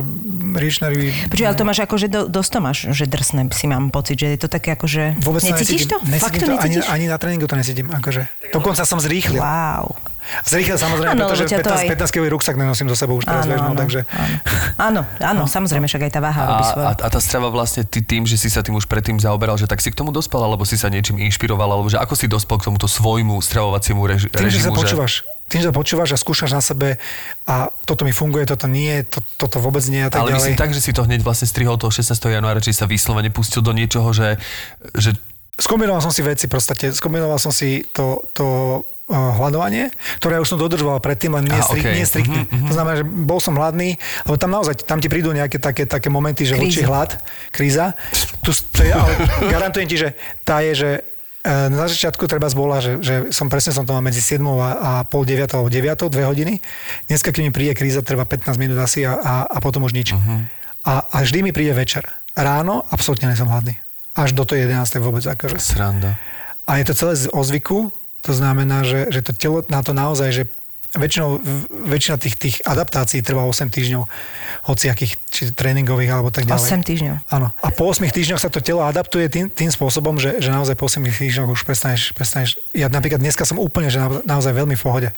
riečné ryby. Počuj, ale to máš akože do, dosť to máš, že drsné si mám pocit, že je to také akože... Vôbec to Necítiš necítim. to? Fakt to Necítim to, ani, necítiš? ani na tréningu to necítim. Akože. Dokonca som zrýchlil. Wow. Zrýchlil samozrejme, Áno, pretože lebo ťa to 15, aj- 15 kg ruksak nenosím do sebou už teraz bežnou, takže... Áno, áno, samozrejme, však aj tá váha robí A, svoje. a, a tá strava vlastne ty tým, že si sa tým už predtým zaoberal, že tak si k tomu dospel, alebo si sa niečím inšpiroval, alebo že ako si dospel k tomuto svojmu stravovaciemu reži- Tým, že sa režimu, počúvaš, tým, že počúvaš a skúšaš na sebe a toto mi funguje, toto nie, to, toto vôbec nie a tak ale ďalej. myslím tak, že si to hneď vlastne strihol toho 16. januára, či sa vyslovene pustil do niečoho, že, že Skombinoval som si veci, proste, skombinoval som si to, to hľadovanie, ktoré už som dodržoval predtým, len nie, strik, okej. nie striktne. To znamená, že bol som hladný, lebo tam naozaj, tam ti prídu nejaké také, také momenty, že voči hlad, kríza. Tu, to je, ale garantujem ti, že tá je, že e, na začiatku treba zbola, že, že som presne som to mal medzi 7 a, a pol 9 alebo 9, 2 hodiny. Dneska, keď mi príde kríza, trvá 15 minút asi a, a, a potom už nič. Uh-huh. A, a vždy mi príde večer. Ráno absolútne nie som hladný. Až do tej 11. vôbec. Akože. Sranda. A je to celé z ozvyku, to znamená, že, že to telo na to naozaj, že väčšinou, väčšina tých, tých adaptácií trvá 8 týždňov, hociakých, či tréningových alebo tak ďalej. 8 týždňov. Áno. A po 8 týždňoch sa to telo adaptuje tým, tým spôsobom, že, že naozaj po 8 týždňoch už prestaneš, prestaneš... Ja napríklad dneska som úplne, že na, naozaj veľmi v pohode.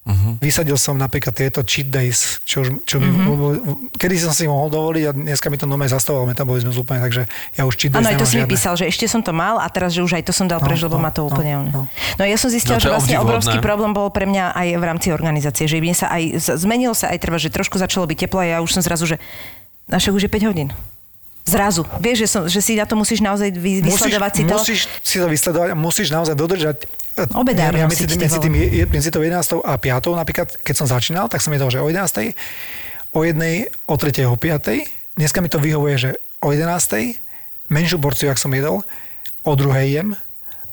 Uh-huh. Vysadil som napríklad tieto cheat days, čo, už, čo uh-huh. mi, kedy som si mohol dovoliť a dneska mi to nome zastavoval metabolizmus úplne, takže ja už cheat days Áno, aj to si mi žiadne. písal, že ešte som to mal a teraz, že už aj to som dal No, preč, lebo no, ma to no, úplne... no. No ja som zistila, No, že je vlastne obrovský problém bol pre mňa aj v rámci organizácie, že mne sa aj, z- zmenilo sa aj treba, že trošku začalo byť teplo a ja už som zrazu, že našak už je 5 hodín. Zrazu. Vieš, že, som, že si na to musíš naozaj vy, vysledovať si to. Musíš si to vysledovať a musíš naozaj dodržať e, Obedár ja, ja medzi, medzi, tým, medzi tou 11 a 5 napríklad, keď som začínal, tak som jedol, že o 11 o 1 o 3 o 5 Dneska mi to vyhovuje, že o 11 menšiu porciu, ak som jedol, o druhej jem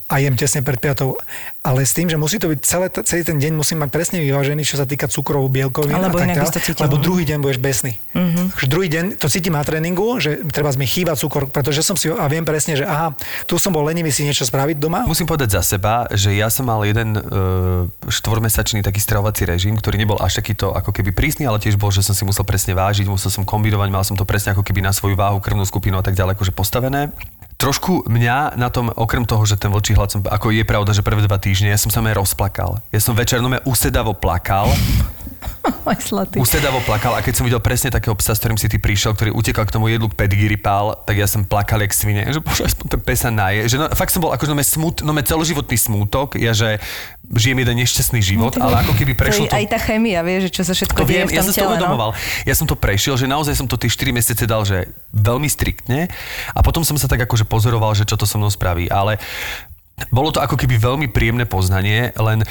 a jem tesne pred 5 ale s tým, že musí to byť celé, celý ten deň musím mať presne vyvážený, čo sa týka cukrov, bielkovín a tak ďalej, lebo druhý deň budeš besný. Takže druhý deň to cítim na tréningu, že treba mi chýba cukor, pretože som si a viem presne, že aha, tu som bol lenivý si niečo spraviť doma. Musím povedať za seba, že ja som mal jeden uh, štvormesačný taký stravovací režim, ktorý nebol až takýto ako keby prísny, ale tiež bol, že som si musel presne vážiť, musel som kombinovať, mal som to presne ako keby na svoju váhu, krvnú skupinu a tak ďalej akože postavené. Trošku mňa na tom, okrem toho, že ten vlčí hlad som, ako je pravda, že prvé dva týždne, ja som sa rozplakal. Ja som večer no usedavo plakal, Aj slatý. usedavo plakal a keď som videl presne takého psa, s ktorým si ty prišiel, ktorý utekal k tomu jedlu k pedigiri pál, tak ja som plakal jak svine, že bože, aspoň ten pes sa naje. Že no, fakt som bol akože no, smut, no, celoživotný smútok, ja že žijem jeden nešťastný život, ale ako keby prešlo to... je Aj tá chémia, vieš, že čo sa všetko to deje viem, v ja tom som si to tele, no. uvedomoval. Ja som to prešiel, že naozaj som to tie 4 mesiace dal, že veľmi striktne a potom som sa tak akože pozoroval, že čo to so mnou spraví. Ale bolo to ako keby veľmi príjemné poznanie, len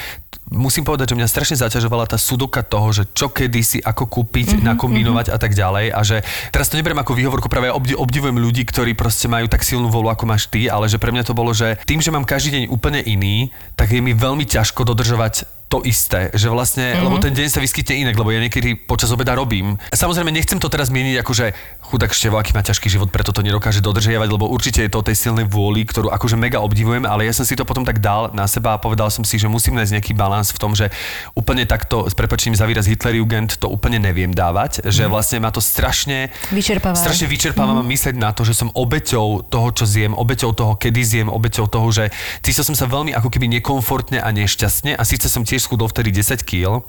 musím povedať, že mňa strašne zaťažovala tá sudoka toho, že čo kedy si, ako kúpiť, mm-hmm, nakombinovať a tak ďalej. A že teraz to neberiem ako výhovorku, práve obdi- obdivujem ľudí, ktorí proste majú tak silnú volu, ako máš ty, ale že pre mňa to bolo, že tým, že mám každý deň úplne iný, tak je mi veľmi ťažko dodržovať to isté, že vlastne, mm-hmm. lebo ten deň sa vyskytne inak, lebo ja niekedy počas obeda robím. Samozrejme, nechcem to teraz mieniť ako, že chudák števo, aký má ťažký život, preto to nedokáže dodržiavať, lebo určite je to o tej silnej vôli, ktorú akože mega obdivujem, ale ja som si to potom tak dal na seba a povedal som si, že musím nájsť nejaký balans v tom, že úplne takto, s prepačením za výraz Hitlerjugend, to úplne neviem dávať, že vlastne ma to strašne Vyčerpáva. strašne vyčerpáva mm. myslieť na to, že som obeťou toho, čo zjem, obeťou toho, kedy zjem, obeťou toho, že cítil som sa veľmi ako keby nekomfortne a nešťastne a síce som tiež schudol vtedy 10 kg,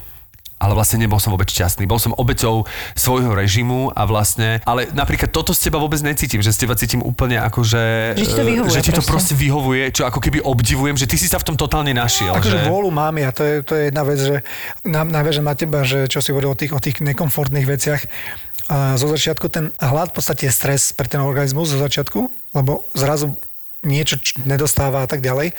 ale vlastne nebol som vôbec šťastný. Bol som obeťou svojho režimu a vlastne, ale napríklad toto z teba vôbec necítim, že z teba cítim úplne ako, že... Že ti to eh, vyhovuje Že ti to proste. proste vyhovuje, čo ako keby obdivujem, že ty si sa v tom totálne našiel. Akože že... vôľu mám ja, to je, to je jedna vec, že na, naviažem na teba, že čo si hovoril o tých, o tých nekomfortných veciach. A zo začiatku ten hlad v podstate je stres pre ten organizmus zo začiatku, lebo zrazu niečo nedostáva a tak ďalej.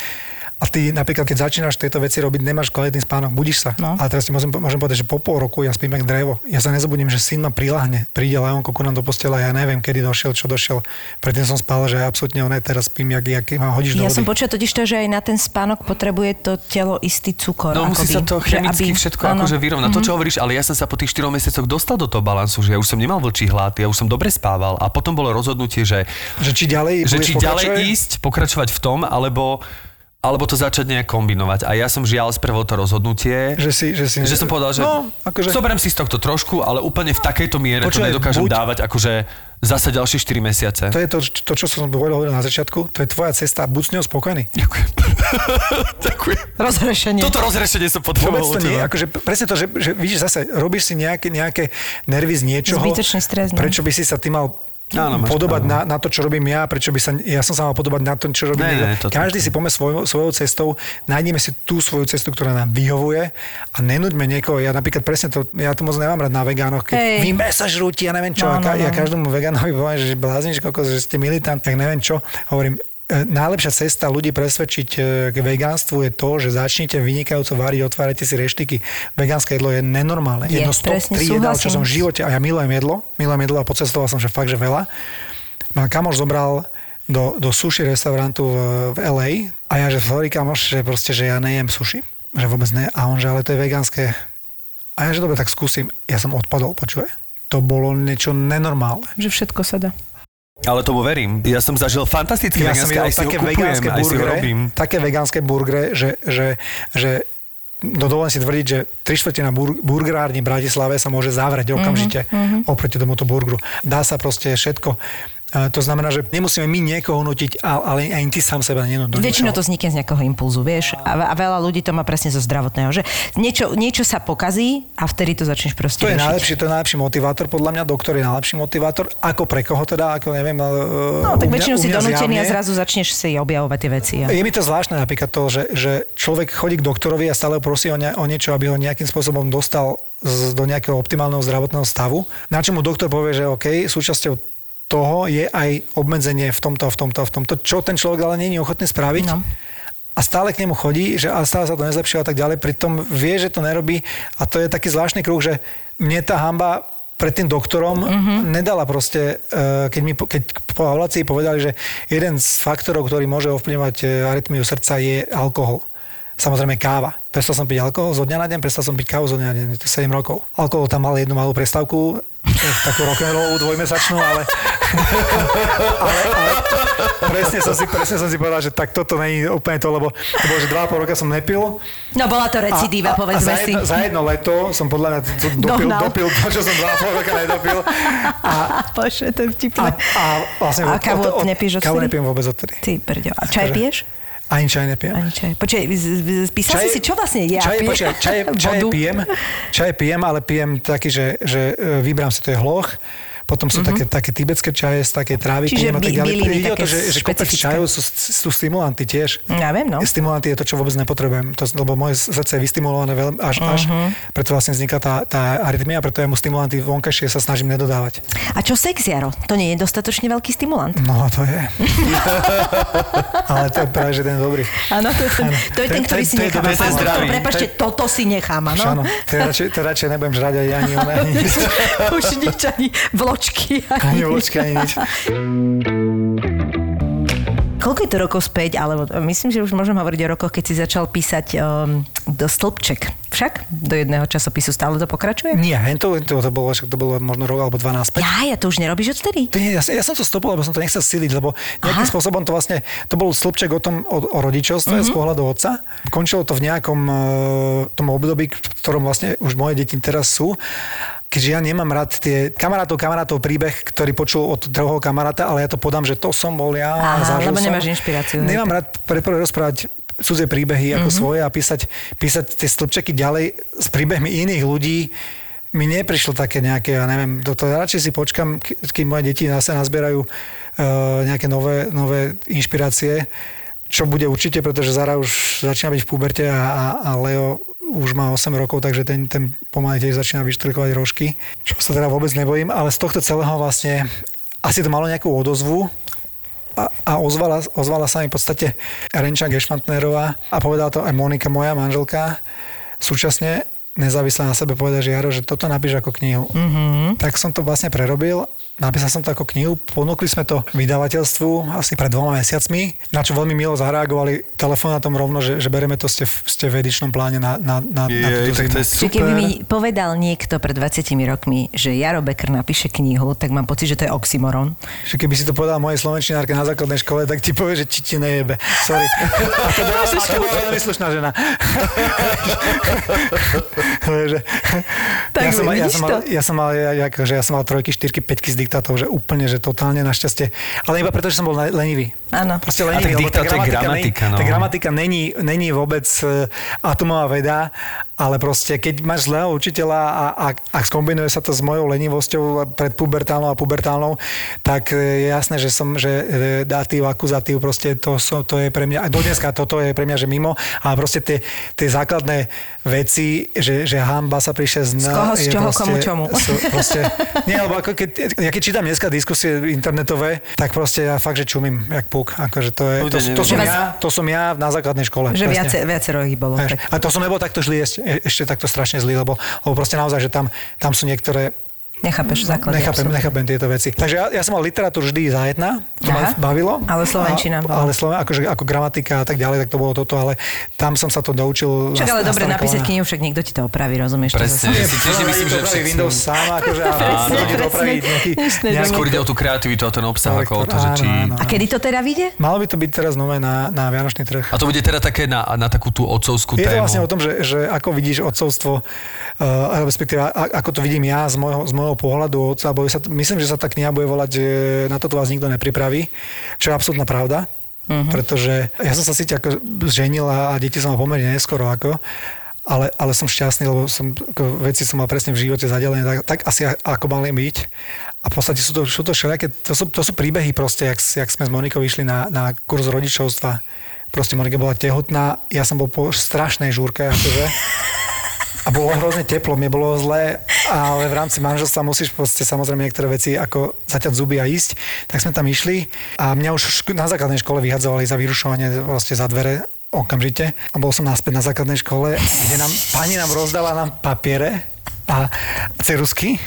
A ty napríklad, keď začínaš tieto veci robiť, nemáš kvalitný spánok, budíš sa. No. A teraz ti môžem, môžem povedať, že po pol roku ja spím jak drevo. Ja sa nezabudím, že syn ma prilahne. Príde Leonko ku nám do postela, ja neviem, kedy došiel, čo došiel. Predtým som spal, že absolútne on teraz spím, jak, jak ma hodíš do Ja vody. som počula totiž to, že aj na ten spánok potrebuje to telo istý cukor. No musí akoby. sa to chemicky aby- všetko áno. akože vyrovnať. To, čo hovoríš, ale ja som sa po tých 4 mesiacoch dostal do toho balansu, že ja už som nemal vlčí hlad, ja už som dobre spával a potom bolo rozhodnutie, že Že či ďalej že či ďalej ísť, pokračovať v tom, alebo alebo to začať nejak kombinovať. A ja som žiaľ spravil to rozhodnutie, Že si, že si... že som povedal, že No, akože... zoberiem si z tohto trošku, ale úplne v takejto miere Počúvaj, to nedokážem buď- dávať akože zase ďalšie 4 mesiace. To je to, to, čo som hovoril na začiatku, to je tvoja cesta, buď s ňou spokojný. Ďakujem. Ďakujem. Rozhrešenie. Toto rozrešenie som Vôbec potreboval to od nie, akože presne to, že, že vidíš zase, robíš si nejaké, nejaké nervy z niečoho. Zbytočný stres, no. Prečo by si sa ty mal Áno, podobať na, na, to, čo robím ja, prečo by sa, ja som sa mal podobať na to, čo robí Ne, ne, toto- Každý si pome svojou, svojou cestou, nájdeme si tú svoju cestu, ktorá nám vyhovuje a nenúďme niekoho. Ja napríklad presne to, ja to moc nemám rád na vegánoch, keď Hej. vy mesa žrúti, ja neviem čo, No, ka, no, ja no. každému vegánovi poviem, že blázniš, kokos, že ste militant, tak neviem čo. Hovorím, najlepšia cesta ľudí presvedčiť e, k vegánstvu je to, že začnite vynikajúco variť, otvárajte si reštiky. Vegánske jedlo je nenormálne. Je, Jedno z top presne, 3 jedál, čo som v živote, a ja milujem jedlo, milujem jedlo a pocestoval som, že fakt, že veľa. Ma kamoš zobral do, do sushi restaurantu v, v LA a ja, že sorry kamoš, že proste, že ja nejem sushi. Že vôbec ne. A on, že ale to je vegánske. A ja, že dobre, tak skúsim. Ja som odpadol, počuje. To bolo niečo nenormálne. Že všetko sa dá. Ale tomu verím. Ja som zažil fantastické Ja vegánske, aj si také kupujem, vegánske aj si ho burgery, robím. také vegánske burgery, že, že, že no dovolím si tvrdiť, že tri štvrtina bur- burgerárni v Bratislave sa môže zavrieť okamžite mm-hmm. oproti tomuto burgeru. Dá sa proste všetko. E, To znamená, že nemusíme my niekoho nutiť, ale ani ty sám seba nenúť. Väčšinou to vznikne z nejakého impulzu, vieš? A, a veľa ľudí to má presne zo zdravotného, že niečo, niečo sa pokazí a vtedy to začneš proste To je najlepší, to je najlepší motivátor, podľa mňa doktor je najlepší motivátor. Ako pre koho teda, ako neviem. No, tak väčšinou si donútený a zrazu začneš si objavovať tie veci. A... Je mi to zvláštne napríklad to, že, že človek chodí k doktorovi a stále prosí o, ne, o niečo, aby ho nejakým spôsobom dostal z, do nejakého optimálneho zdravotného stavu. Na čo mu doktor povie, že OK, súčasťou toho je aj obmedzenie v tomto, v tomto, v tomto, čo ten človek ale není ochotný spraviť. No. A stále k nemu chodí, že a stále sa to nezlepšilo a tak ďalej, pritom vie, že to nerobí a to je taký zvláštny kruh, že mne tá hamba pred tým doktorom mm-hmm. nedala proste, eh, keď mi po- keď po evaluácii povedali, že jeden z faktorov, ktorý môže ovplyvňovať eh, arytmiu srdca je alkohol. Samozrejme káva. Prestal som piť alkohol zo dňa na deň, prestal som piť kávu zo dňa na deň, to je 7 rokov. Alkohol tam mal jednu malú prestávku, takú rock'n'rollovú dvojmesačnú, ale, ale, ale presne, som si, presne som si povedal, že tak toto není úplne to, lebo to bolo, že 2,5 roka som nepil. No bola to recidíva, povedzme za si. jedno, za jedno leto som podľa mňa dopil, Dohnal. dopil to, čo som 2,5 roka nedopil. A, Bože, to je a, vtipné. a vlastne... A kávu nepiješ Kávu odtedy? nepijem vôbec odtedy. Ty brďo. A čaj piješ? Ani čaj nepijem. Ani čaj. Počkaj, z- z- písal si si, čo vlastne ja čaj, pijem? počkaj, čaj, čaj Vodu? pijem, čaj pijem, ale pijem taký, že, že e, vybrám si, to je hloch, potom sú mm-hmm. také, také tibetské čaje z také trávy. Čiže tak by- ďalej. byliny Ide o to, že, že kopec čajov sú, sú stimulanty tiež. Ja viem, no. Stimulanty je to, čo vôbec nepotrebujem, to, lebo moje srdce je vystimulované veľmi až, až, Mhm. preto vlastne vzniká tá, tá arytmia, preto ja mu stimulanty vonkajšie sa snažím nedodávať. A čo sex, Jaro? To nie je dostatočne veľký stimulant? No, to je. Ale to je práve, že ten dobrý. Áno, to je ten, to je ten To ktorý si nechám. to je zdravý. Je- toto si nechám, áno? To radšej, nebudem žrať ani, nič. Už nič, ani vločky. ani Ani vločky, ani nič. Koľko je to rokov späť, alebo myslím, že už môžem hovoriť o rokoch, keď si začal písať um, do stĺpček. Však do jedného časopisu stále to pokračuje? Nie, hen to, to, to, bolo, však to bolo možno rok alebo 12 späť. Ja, ja to už nerobíš odtedy? To nie, ja, ja som to stopol, lebo som to nechcel siliť, lebo nejakým Aha. spôsobom to vlastne, to bol slupček o tom, o, o rodičovstve Mhm. mm-hmm. z pohľadu otca. Končilo to v nejakom uh, tom období, v ktorom vlastne už moje deti teraz sú. Keďže ja nemám rád tie kamarátov, kamarátov príbeh, ktorý počul od druhého kamaráta, ale ja to podám, že to som bol ja. Aha, lebo som. nemáš inšpiráciu, hej, Nemám rád pre prvé rozprávať cudzie príbehy ako Mhm. mm-hmm. svoje a písať, písať tie stĺpčeky ďalej s príbehmi iných ľudí mi neprišlo také nejaké, ja neviem, to, to radšej si počkam, kým moje deti zase nazbierajú uh, nejaké nové, nové inšpirácie, čo bude určite, pretože Zara už začína byť v puberte a, a, a Leo už má 8 rokov, takže ten, ten pomaly tiež začína vyštrkovať rožky, čo sa teda vôbec nebojím, ale z tohto celého vlastne asi to malo nejakú odozvu, a, a ozvala, ozvala sa mi v podstate Renča Gešmantnerová a povedala to aj Monika, moja manželka, súčasne nezávisle na sebe povedala, že Jaro, že toto napíš ako knihu. Mm-hmm. Tak som to vlastne prerobil, napísal som to ako knihu, ponúkli sme to vydavateľstvu asi pred dvoma mesiacmi, na čo veľmi milo zareagovali telefonátom rovno, že, že bereme to, ste, v- ste v edičnom pláne na, na, na, na Jej, túto tak to zimu. je Čiže keby mi povedal niekto pred 20 rokmi, že Jaro Becker napíše knihu, tak mám pocit, že to je oxymoron. Že keby si to povedal mojej slovenčinárke na základnej škole, tak ti povie, že či ti nejebe. Sorry. A to bola, a to bola veľmi slušná žena. Takže, Tak ja, som, mal- ja, som mal, ja som mal, ja, akože ja som mal trojky, štyrky, päťky z diktátov, že úplne, že totálne našťastie. Ale iba preto, že som bol le- lenivý. Áno. Proste A tak lenivý, lebo tá gramatika, gramatika, není, no. tá gramatika není, není vôbec e, atomová veda, ale proste keď máš zlého učiteľa a, a, a skombinuje sa to s mojou lenivosťou pred pubertálnou a pubertálnou, tak e, je jasné, že som, že e, datív, akuzatív, proste to, to je pre mňa, a do dneska toto je pre mňa, že mimo, ale proste tie, tie základné veci, že, že hamba sa prišla z... Z koho, z čoho, komu, čomu. Sú, proste, nie, lebo ako keď, ja keď keď čítam dneska diskusie internetové, tak proste ja fakt, že čumím, jak púk. Akože to, je, to, to, som ja, to som ja na základnej škole. Že viace, viacero ich bolo. A to som nebol takto zlý, ešte, ešte takto strašne zlý, lebo, lebo proste naozaj, že tam, tam sú niektoré Nechápeš základy. Nechápem, absolútne. nechápem tieto veci. Takže ja, ja som mal literatúru vždy za jedna, to ma Aha. bavilo. Ale slovenčina A, bola. ale sloven, akože, ako gramatika a tak ďalej, tak to bolo toto, ale tam som sa to doučil. Však ale dobre napísať knihu, však niekto ti to opraví, rozumieš? Presne. Ja si tiež nemyslím, že všetci- Windows sám, akože presne. opraviť nejaký, Skôr ide o tú kreativitu a ten obsah, ako o to, že či... Áno, áno. A kedy to teda vyjde? Malo by to byť teraz nové na, na Vianočný trh. A to bude teda také na, na takú tú otcovskú Je to tému. vlastne o tom, že, že ako vidíš otcovstvo, uh, respektíve ako to vidím ja z môjho, môjho pohľadu otca, alebo sa, myslím, že sa tá kniha bude volať, že na toto vás nikto nepripraví, čo je absolútna pravda, uh-huh. pretože ja som sa síce ako ženil a, deti som mal pomerne neskoro ako, ale, ale som šťastný, lebo som, ako, veci som mal presne v živote zadelené, tak, tak asi ako mali byť. A v podstate sú to, sú to všelijaké, to sú, to sú príbehy proste, jak, jak sme s Monikou išli na, na kurz rodičovstva. Proste Monika bola tehotná, ja som bol po strašnej žúrke, akože. A bolo hrozne teplo, mne bolo zlé, ale v rámci manželstva musíš proste samozrejme niektoré veci ako zaťať zuby a ísť. Tak sme tam išli a mňa už na základnej škole vyhadzovali za vyrušovanie proste za dvere okamžite. A bol som naspäť na základnej škole, kde nám, pani nám rozdala nám papiere a cerusky.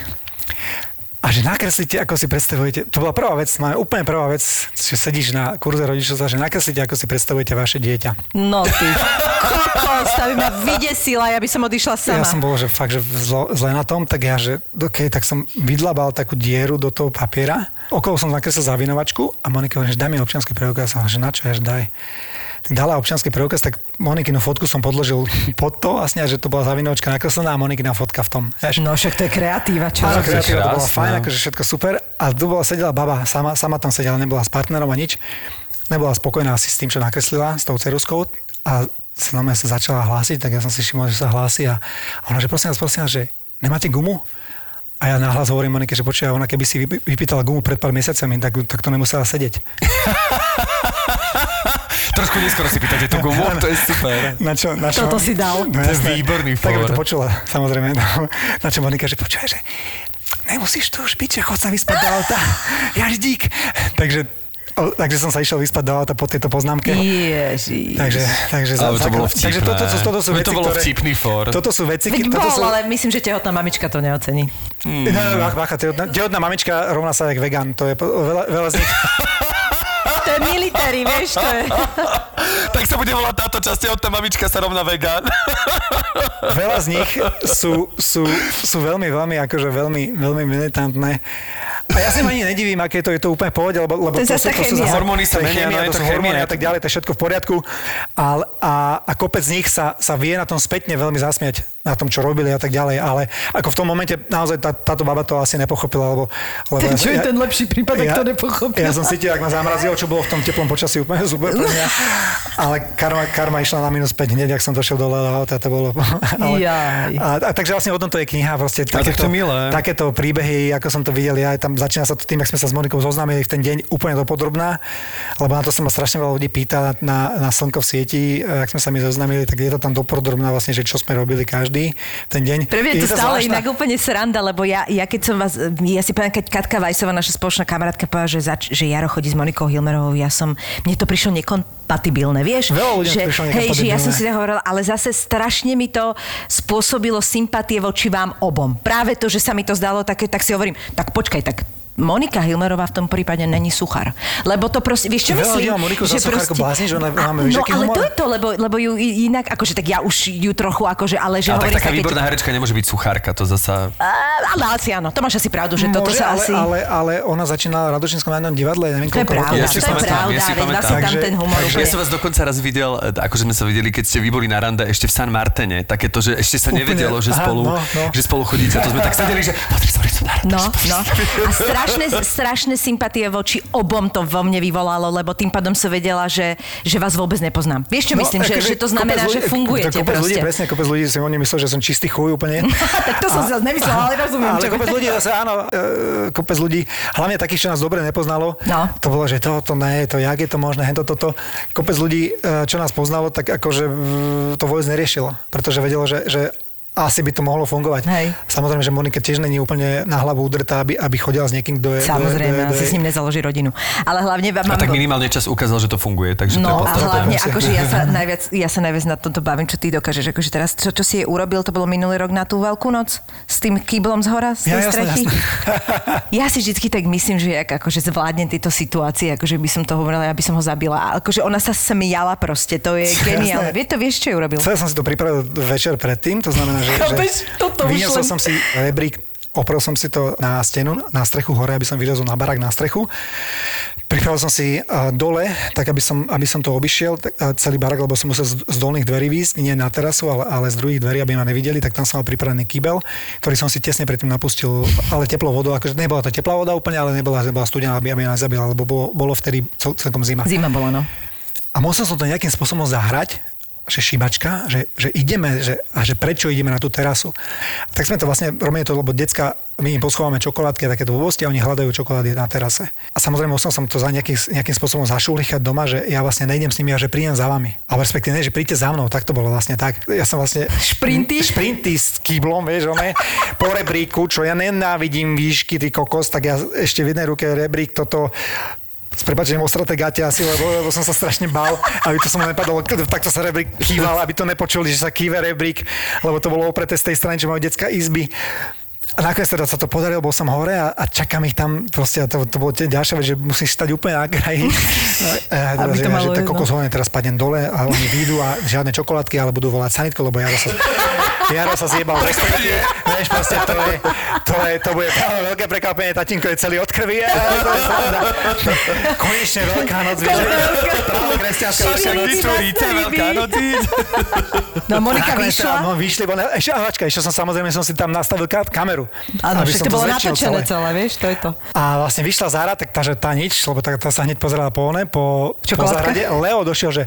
A že nakreslíte, ako si predstavujete, to bola prvá vec, máme úplne prvá vec, že sedíš na kurze rodičovstva, že nakreslíte, ako si predstavujete vaše dieťa. No ty. Kokos, tá by ma vydesila, ja by som odišla sama. Ja som bol, že fakt, že zlo, zle na tom, tak ja, že OK, tak som vydlabal takú dieru do toho papiera. Okolo som nakreslil zavinovačku a Monika hovorí, že daj mi občianský preukaz. Že na čo, ja, že daj. Dala občianský preukaz, tak Monikinu fotku som podložil pod to, vlastne, že to bola zavinovačka nakreslená a Monikina fotka v tom. Vieš? No však to je kreatíva, čo? Áno, kreatíva, to bola krásne. fajn, akože všetko super. A tu bola, sedela baba, sama, sama tam sedela, nebola s partnerom a nič. Nebola spokojná asi s tým, čo nakreslila, s tou ceruskou. A sa na mňa sa začala hlásiť, tak ja som si všimol, že sa hlási a ona, že prosím vás, prosím vás, že nemáte gumu? A ja nahlas hovorím Monike, že počuj, ona keby si vyp- vypýtala gumu pred pár mesiacami, tak, tak to nemusela sedieť. Trošku neskoro si pýtate tú gumu, to je super. Na čo, na čo? Toto si dal. No, To je výborný Tak by to fór. počula, samozrejme. No, na čo Monika, že počúvaj, že nemusíš tu už byť, že chod sa vyspať do auta. Jaždík. Takže, o, takže som sa išiel vyspať do auta po tejto poznámke. Ježiš. Takže, takže, Ale to bolo takže vtipné. toto, toto, toto sú veci, to bolo ktoré, vtipný fór. Toto sú veci, Veď toto bol, sú, ale myslím, že tehotná mamička to neocení. No, no, bacha, tehotná, tehotná mamička rovná sa jak vegan. To je veľa, veľa z nich, je military, vieš, to je... tak sa bude volať táto časť, tehotná mamička sa rovná vegán. veľa z nich sú, sú, sú veľmi, veľmi, akože veľmi, veľmi militantné. A ja sa ani nedivím, aké to je to úplne pohode, lebo, lebo To je to, sú, to sú zase Hormóny sa to menia, chémia, no to to sú hormóny a to- tak ďalej, to je všetko v poriadku. A, a, a kopec z nich sa, sa vie na tom spätne veľmi zasmiať na tom, čo robili a tak ďalej, ale ako v tom momente naozaj tá, táto baba to asi nepochopila, lebo... lebo Ten, čo je ten lepší prípad, ak to nepochopila. Ja som cítil, ak ma zamrazilo, čo bolo v tom teplom počasí úplne super pre mňa. Ale karma, karma išla na minus 5 hneď, ak som došiel dole do auta, to bolo... Ale, Jaj. a, a, takže vlastne o tom to je kniha, proste tak to je milé. takéto príbehy, ako som to videl ja, tam začína sa to tým, ak sme sa s Monikou zoznámili v ten deň úplne do podrobná, lebo na to sa ma strašne veľa ľudí pýta na, na Slnko v sieti, ak sme sa mi zoznámili, tak je to tam do podrobná vlastne, že čo sme robili každý v ten deň. Pre mňa je to stále zvláštna- inak úplne sranda, lebo ja, ja keď som vás, ja si pamätám, keď Katka Vajsová, naša spoločná kamarátka, povedala, že, zač, že Jaro chodí s Monikou Hilmerovou, ja som, mne to prišlo nekompatibilné, vieš? Veľa ľuďom že, hej, že ja som si hovorila, ale zase strašne mi to spôsobilo sympatie voči vám obom. Práve to, že sa mi to zdalo také, tak si hovorím, tak počkaj, tak Monika Hilmerová v tom prípade není suchár. Lebo to proste, vieš čo Veľa myslím? má Moniku za suchárku, blázni, že ona- máme no, ale humor? to je to, lebo, lebo ju inak, akože tak ja už ju trochu, akože, ale že A tak taká keď- výborná herečka nemôže byť suchárka, to zasa... Á, Ale asi áno, to máš asi pravdu, že toto Môže, sa ale, asi... ale, ale ona začínala v Radošinskom národnom divadle, neviem To je koľko pravda, Ja to si je pamätám, pravda, ja si veď pamätám. vlastne tam Takže- ten humor takže- Ja som vás dokonca raz videl, e, akože sme sa videli, keď ste vy boli na rande ešte v San Martene, takéto, že ešte sa nevedelo, že spolu, no, no. že spolu chodíte. To sme tak sedeli, že. No, no. A strašné, strašné sympatie voči obom to vo mne vyvolalo, lebo tým pádom som vedela, že, že vás vôbec nepoznám. Vieš čo myslím, že, akože že to znamená, kopec že ľudí- fungujete kopec ľudí, proste. presne, kopec ľudí si o mne myslel, že som čistý chuj úplne. tak to som zase nemyslela, ale rozumiem. Ale čo- kopec ľudí zase áno, e, kopec ľudí, hlavne takých, čo nás dobre nepoznalo, No. to bolo, že to, to ne, to jak je to možné, hento, toto. Kopec ľudí, e, čo nás poznalo, tak akože to vôbec neriešilo, pretože vedelo, že, že asi by to mohlo fungovať. Hej. Samozrejme, že Monika tiež není úplne na hlavu udrtá, aby, aby chodila s niekým, kto je... Samozrejme, kto je, kto asi je, s ním nezaloží rodinu. Ale hlavne A mám... tak minimálne čas ukázal, že to funguje, takže to je No a podstatné. hlavne, Musia. akože ja sa najviac, ja sa najviac na tomto bavím, čo ty dokážeš. Akože teraz, čo, čo si jej urobil, to bolo minulý rok na tú veľkú noc s tým kýblom z hora, z tej Ja, jasné, strechy. jasné. Ja si vždycky tak myslím, že jak akože zvládnem tieto situácie, akože by som to hovorila, ja by som ho zabila. A akože ona sa smiala proste, to je geniálne. Vie, to vieš, čo urobil? Celé som si to pripravil večer predtým, to znamená, že, Chápeš? že Toto vyniesol som si rebrík, oprel som si to na stenu, na strechu hore, aby som vylezol na barák na strechu. Pripravil som si dole, tak aby som, aby som to obišiel, celý barák, lebo som musel z, z dolných dverí výjsť, nie na terasu, ale, ale z druhých dverí, aby ma nevideli, tak tam som mal pripravený kýbel, ktorý som si tesne predtým napustil, ale teplou vodou, akože nebola to teplá voda úplne, ale nebola, nebola studená, aby, aby ma nezabila, lebo bolo, bolo vtedy cel, celkom zima. Zima bola, no. A musel som to nejakým spôsobom zahrať, že šibačka, že, že ideme, že, a že prečo ideme na tú terasu. Tak sme to vlastne, robíme to, lebo decka, my im poschováme čokoládky a takéto blbosti a oni hľadajú čokolády na terase. A samozrejme musel som to za nejaký, nejakým spôsobom zašúlichať doma, že ja vlastne nejdem s nimi a že prídem za vami. A respektíve, ne, že príďte za mnou, tak to bolo vlastne tak. Ja som vlastne... Šprinty? Šprinty s kýblom, vieš, one, po rebríku, čo ja nenávidím výšky, ty kokos, tak ja ešte v jednej ruke rebrík toto s prepačením ostraté gate asi, lebo, lebo som sa strašne bál, aby to som nepadol, takto sa rebrík kýval, aby to nepočuli, že sa kýve rebrík, lebo to bolo opreté z tej strany, čo majú detská izby. A nakoniec teda sa to podarilo, bol som hore a, a čakám ich tam, proste a to, to bolo ďalšia vec, že musíš stať úplne na kraji. A, a, že, to malo že tak kokos hore, teraz padnem dole a oni výjdu a žiadne čokoládky, ale budú volať sanitku, lebo Jaro sa, Jaro sa zjebal v respektíve. Vieš, proste to je, to je, to bude veľké prekvapenie, tatínko je celý od krvi. Konečne veľká noc, vieš, že práve kresťanská veľká noc. Vytvoríte Veľká noc. No Monika teda, vyšla. No, vyšli, bo ešte, a počkaj, ešte som samozrejme som si tam nastavil ka- kameru. Áno, aby však to bolo natočené celé, vieš, to je to. A vlastne vyšla Zara, tak tá, že tá nič, lebo tá, tá sa hneď pozerala po one, po, po záhrade. Leo došiel, že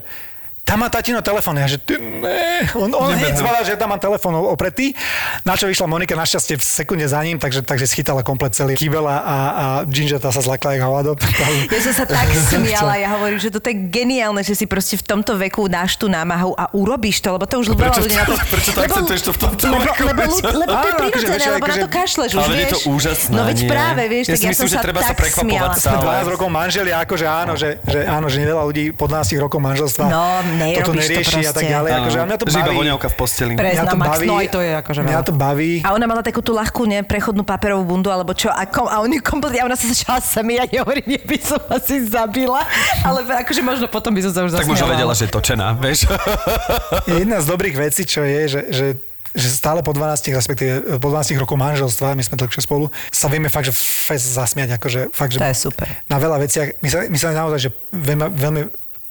tam má tatino telefón. Ja, že ty, ne. On, on hneď zvala, že tam má telefón opretý. Na čo vyšla Monika našťastie v sekunde za ním, takže, takže schytala komplet celý kýbel a, a, a Ginger tá sa zlakla jak hovado. Ja som sa tak smiala, ja hovorím, že toto je geniálne, že si proste v tomto veku dáš tú námahu a urobíš to, lebo to už veľa ľudí na to... prečo to akcentuješ to v tomto lebo, veku? lebo, lebo, lebo to je akože prirodzené, lebo na to kašleš už, Ale je vieš. to úžasné, No veď práve, vieš, Ja tak ja myslím, som že sa treba sa tak prekvapovať smiala. stále. Sme 12 rokov manželi, akože áno, že, že áno, že veľa ľudí po 12 rokov manželstva No, nerobíš toto to nerieši a tak proste. ďalej. Akože, a mňa to baví. voňavka v posteli. Pre- Mňa to Max, baví. no aj to je akože Mňa to baví. A ona mala takú tú ľahkú, ne, prechodnú paperovú bundu, alebo čo, a, kom, a oni kompletne, a ona sa začala smiať, ja hovorím, ja by som asi zabila, ale akože možno potom by som sa už Tak možno zasmiala. vedela, že je točená, vieš. Je jedna z dobrých vecí, čo je, že, že že stále po 12, respektíve po 12 rokov manželstva, my sme dlhšie spolu, sa vieme fakt, že fest zasmiať, akože fakt, že To je super. na veľa veciach, my sa, my sa naozaj, že veľmi, veľmi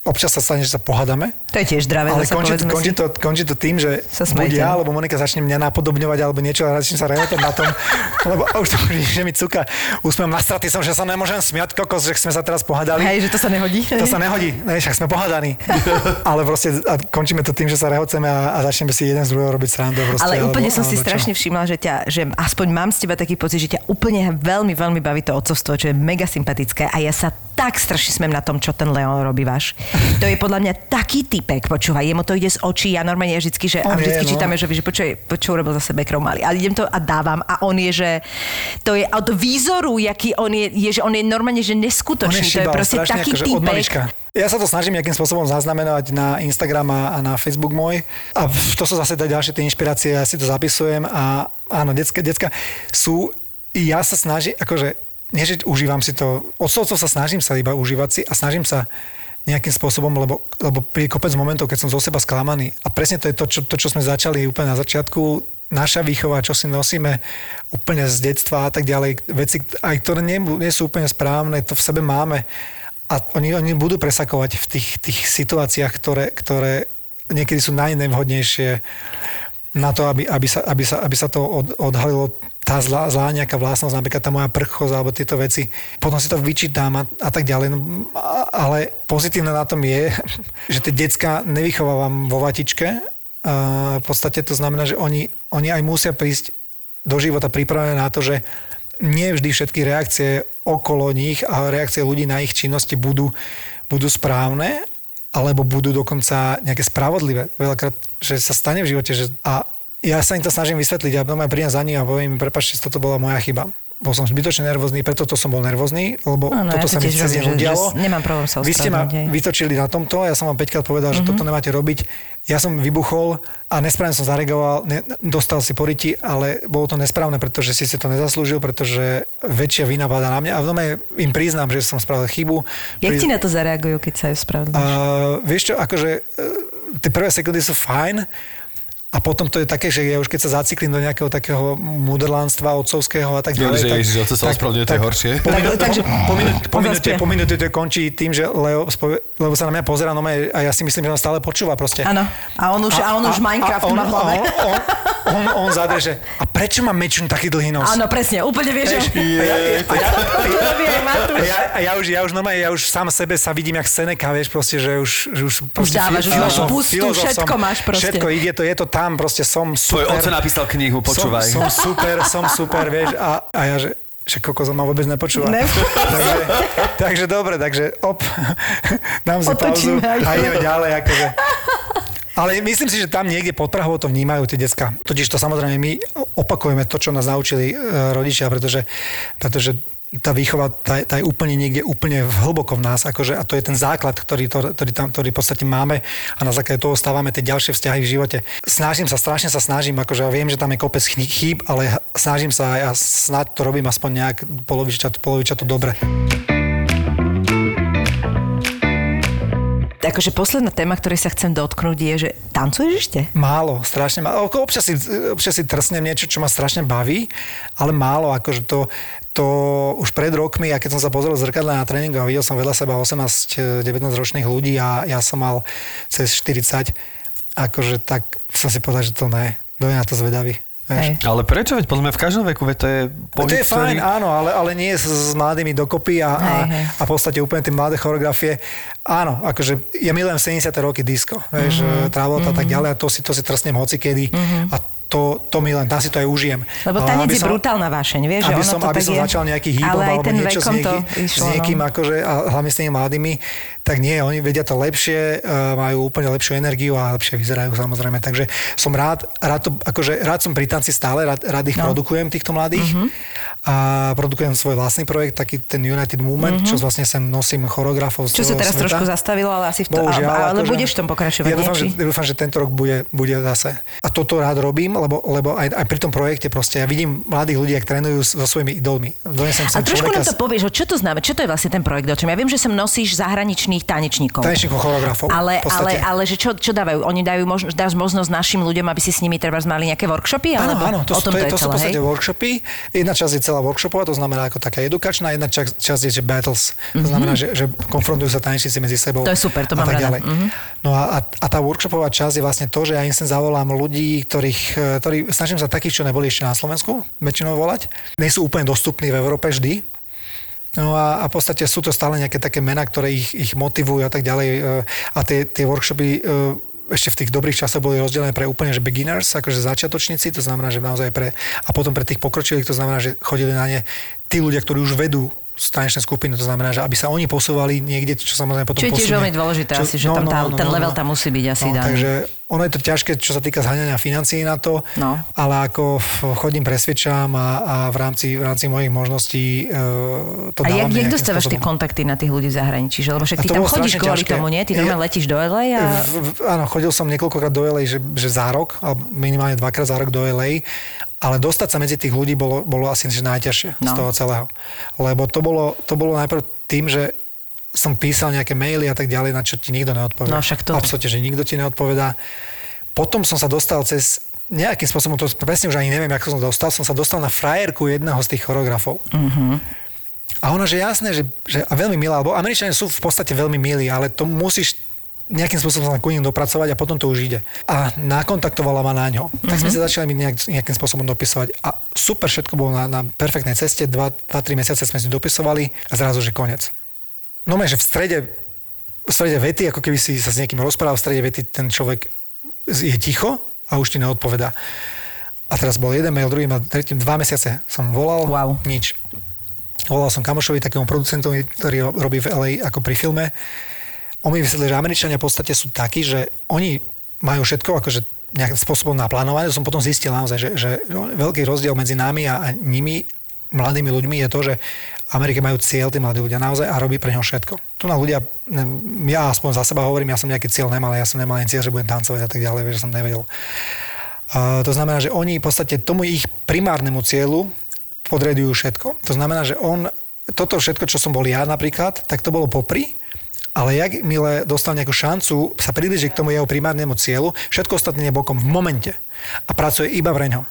občas sa stane, že sa pohádame, To je tiež zdravé, ale končí, povedzme končí, to, končí to tým, že Sa buď ja, alebo Monika začne mňa napodobňovať alebo niečo a začnem sa rehotať na tom, lebo už to že mi cuka úsmevom na straty som, že sa nemôžem smiať, kokos, že sme sa teraz pohádali. Hej, že to sa nehodí. To sa nehodí, ne, však sme pohádaní. Ale proste a končíme to tým, že sa rehoceme a, a začneme si jeden z druhého robiť srandu. Proste, Ale úplne alebo, som si čo. strašne všimla, že, ťa, že aspoň mám z teba taký pocit, že ťa úplne veľmi, veľmi baví to otcovstvo, čo je mega sympatické a ja sa tak strašne smiem na tom, čo ten Leon robí váš. To je podľa mňa taký typek, počúvaj, jemu to ide z očí, ja normálne vždycky, že, a On je, vždycky no. čítame, že, že počuj, čo urobil zase Beckrov malý. Ale idem to a dávam a on je, že to je od výzoru, jaký on je, je že on je normálne, že On neskutočný. to je šibal proste strašne, taký akože od typek. Ja sa to snažím nejakým spôsobom zaznamenať na Instagram a, a na Facebook môj. A to sú zase ďalšie tie inšpirácie, ja si to zapisujem a áno, decka, decka sú, ja sa snažím, akože, nie že užívam si to, odcovcov sa snažím sa iba užívať si a snažím sa nejakým spôsobom, lebo, lebo pri kopec momentov, keď som zo seba sklamaný. A presne to je to, čo, to, čo sme začali úplne na začiatku, naša výchova, čo si nosíme úplne z detstva a tak ďalej, veci, aj ktoré nie, nie sú úplne správne, to v sebe máme. A oni, oni budú presakovať v tých, tých situáciách, ktoré, ktoré niekedy sú najnevhodnejšie na to, aby, aby, sa, aby, sa, aby sa to od, odhalilo tá zlá, zlá nejaká vlastnosť, napríklad tá moja prchosť alebo tieto veci. Potom si to vyčítam a, a tak ďalej. No, ale pozitívne na tom je, že tie decka nevychovávam vo vatičke. A v podstate to znamená, že oni, oni aj musia prísť do života pripravené na to, že nie vždy všetky reakcie okolo nich a reakcie ľudí na ich činnosti budú, budú správne, alebo budú dokonca nejaké spravodlivé. Veľakrát, že sa stane v živote, že a ja sa im to snažím vysvetliť a doma prídem za nich a poviem im, prepačte, toto bola moja chyba. Bol som zbytočne nervózny, preto to som bol nervózny, lebo Áno, ja toto to sa mi cez deň udialo. nemám problém sa Vy ste ma hej. vytočili na tomto, ja som vám 5 krát povedal, že Mhm. toto nemáte robiť. Ja som vybuchol a nesprávne som zareagoval, ne, dostal si poriti, ale bolo to nesprávne, pretože si si to nezaslúžil, pretože väčšia vina padá na mňa a v dome im priznám, že som spravil chybu. Jak Priz- ti na to zareagujú, keď sa ju spravedlníš? Uh, vieš čo, akože uh, tie prvé sekundy sú fajn a potom to je také, že ja už keď sa zaciklím do nejakého takého mudrlánstva otcovského a tak Ja, ďalej. že tak, sa ospravedlňuje, to je horšie. Po, minúte, Tak- takže- po, po, minúte, po, minúte, po minúte to končí tým, že Leo, spovie, lebo sa na mňa pozera no a ja si myslím, že on stále počúva proste. Áno. A on už- a on už Minecraft on, má v hlave. On, on, on, on zadre, že a prečo má mečun taký dlhý nos? Áno, presne, úplne vieš, že... a ja, a ja, a ja, a ja, už, ja už normálne, ja už sám sebe sa vidím jak Seneca, vieš, proste, že už, že už proste dávaš, už máš pustu, všetko máš proste. Všetko ide to, je to tam, proste som Tvoj super. oco napísal knihu, počúvaj. Som, som super, som super, vieš, a, a ja, že že kokos on ma vôbec nepočúva. Ne. takže, takže dobre, takže op, dám si pauzu Otočíme aj. a ideme ďalej. Akože. Ale myslím si, že tam niekde pod Prahou to vnímajú tie decka. Totiž to samozrejme my opakujeme to, čo nás naučili e, rodičia, pretože, pretože tá výchova, tá, tá je úplne niekde úplne v hlboko v nás, akože, a to je ten základ, ktorý, to, ktorý, tam, ktorý v podstate máme a na základe toho stávame tie ďalšie vzťahy v živote. Snažím sa, strašne sa snažím, akože ja viem, že tam je kopec chý- chýb, ale snažím sa a ja snáď to robím aspoň nejak poloviča, poloviča to dobre. Akože posledná téma, ktorej sa chcem dotknúť je, že tancuješ ešte? Málo, strašne málo. Občas si, občas si trsnem niečo, čo ma strašne baví, ale málo. Akože to, to už pred rokmi, a keď som sa pozrel zrkadla na tréningu a videl som vedľa seba 18-19 ročných ľudí a ja som mal cez 40, akože tak som si povedal, že to ne. Kto je na to zvedavý? Hej. Ale prečo? Veď podľa mňa v každom veku, veď to je pohyb, to je fajn, ktorý- áno, ale, ale nie s, s mladými dokopy a, a, Hej, hej. a v podstate úplne tie mladé choreografie. Áno, akože ja milujem 70. roky disco, vieš, Mhm. mm-hmm. Travolta a tak ďalej a to si, to si trsnem hocikedy mm-hmm. a to, to milujem, tam si to aj užijem. Lebo tanec je brutálna vášeň, vieš, že aby ono som, to aby tak som je. začal nejaký aj alebo niečo s, to nieký, išlo, s niekým, no. akože, a hlavne s tými mladými, tak nie, oni vedia to lepšie, uh, majú úplne lepšiu energiu a lepšie vyzerajú samozrejme. Takže som rád, rád, to, akože, rád som pri tanci stále, rád, rád ich No. produkujem, týchto mladých. Mhm. A produkujem svoj vlastný projekt, taký ten United Movement, čo vlastne sem nosím choreografov z. Čo sa teraz sveta. trošku zastavilo, ale asi v to, Bohužiaľ, ale, ale akože- budeš v tom pokračovať, ja dúfam, že, dúfam, že tento rok bude, bude zase. A toto rád robím, lebo, lebo aj, aj pri tom projekte proste ja vidím mladých ľudí, ak trénujú so svojimi idolmi. Donesem A trošku človeka nám to povieš, čo to znamená, čo to je vlastne ten projekt, o čom? Ja viem, že sem nosíš zahraničných tanečníkov. tanečníkov, choreografov. Ale, v podstate. ale, ale že čo, čo dávajú? Oni dajú možnosť, dáš možnosť našim ľuďom, aby si s nimi treba mali nejaké workshopy? Áno, áno, to, o sú- tom to, je, to sú v celé, podstate hej? workshopy. Jedna časť je celá workshopová, to znamená ako taká edukačná, jedna časť, časť je, že battles. To znamená, že, že konfrontujú sa tanečníci medzi sebou. Mhm. To je super, to mám tak rada. ďalej. Mhm. No a, a, a tá workshopová časť je vlastne to, že ja im sem zavolám ľudí, ktorých, ktorí, snažím sa takých, čo neboli ešte na Slovensku, väčšinou volať. Nie sú úplne dostupní v Európe vždy, No a, a v podstate sú to stále nejaké také mená, ktoré ich, ich motivujú a tak ďalej. e, A tie, tie workshopy e, ešte v tých dobrých časoch boli rozdelené pre úplne že beginners, akože začiatočníci, to znamená, že naozaj pre... A potom pre tých pokročilých, to znamená, že chodili na ne tí ľudia, ktorí už vedú tanečné skupiny, to znamená, že aby sa oni posúvali niekde, čo samozrejme potom Čo je tiež veľmi dôležité asi, že tam tá- ten level tam musí byť asi no, daný. Takže ono je to ťažké, čo sa týka zhaňania financií na to, No. ale ako chodím, presvedčam a, a v, rámci, v rámci mojich možností e, to A jak, dávam jak nejakým dostávaš tie kontakty na tých ľudí v zahraničí? Že, lebo však A ty tam chodíš kvôli ťažké. tomu, nie? Ty normálne letíš do LA a... V, v, áno, chodil som niekoľkokrát do LA, že, že za rok, alebo minimálne dvakrát za rok do LA, ale dostať sa medzi tých ľudí bolo, bolo asi že najťažšie z No. toho celého. Lebo to bolo, to bolo najprv tým, že som písal nejaké maily a tak ďalej, na čo ti nikto neodpovie. No, však to- Absolutne, že nikto ti neodpovedá. Potom som sa dostal cez nejakým spôsobom, to presne už ani neviem, ako som dostal, som sa dostal na frajerku jedného z tých choreografov. A ona, že jasné, že, že a veľmi milá, lebo Američania sú v podstate veľmi milí, ale to musíš nejakým spôsobom sa ku ním dopracovať a potom to už ide. A nakontaktovala ma na ňo. Tak sme sa začali mi nejak, nejakým spôsobom dopisovať. A super, všetko bolo na, na perfektnej ceste. 2-3 mesiace sme si dopisovali a zrazu, že koniec. No že v strede, v strede vety, ako keby si sa s niekým rozprával, v strede vety ten človek je ticho a už ti neodpovedá. A teraz bol jeden mail, druhý mail, tretí, dva mesiace som volal, Wow. nič. Volal som kamošovi, takému producentovi, ktorý robí v LA ako pri filme. On mi vysvetlil, že Američania v podstate sú takí, že oni majú všetko, akože nejakým spôsobom naplánované. Som potom zistil naozaj, že, že veľký rozdiel medzi nami a, a nimi, mladými ľuďmi, je to, že Amerike majú cieľ tí mladí ľudia naozaj a robí pre ňo všetko. Tu na ľudia, ne- ja aspoň za seba hovorím, ja som nejaký cieľ nemal, ja som nemal ani cieľ, že budem tancovať a tak ďalej, že som nevedel. Uh, to znamená, že oni v podstate tomu ich primárnemu cieľu podredujú všetko. To znamená, že on, toto všetko, čo som bol ja napríklad, tak to bolo popri, ale jak milé dostal nejakú šancu sa približiť k tomu jeho primárnemu cieľu, všetko ostatné je bokom v momente a pracuje iba pre ňo.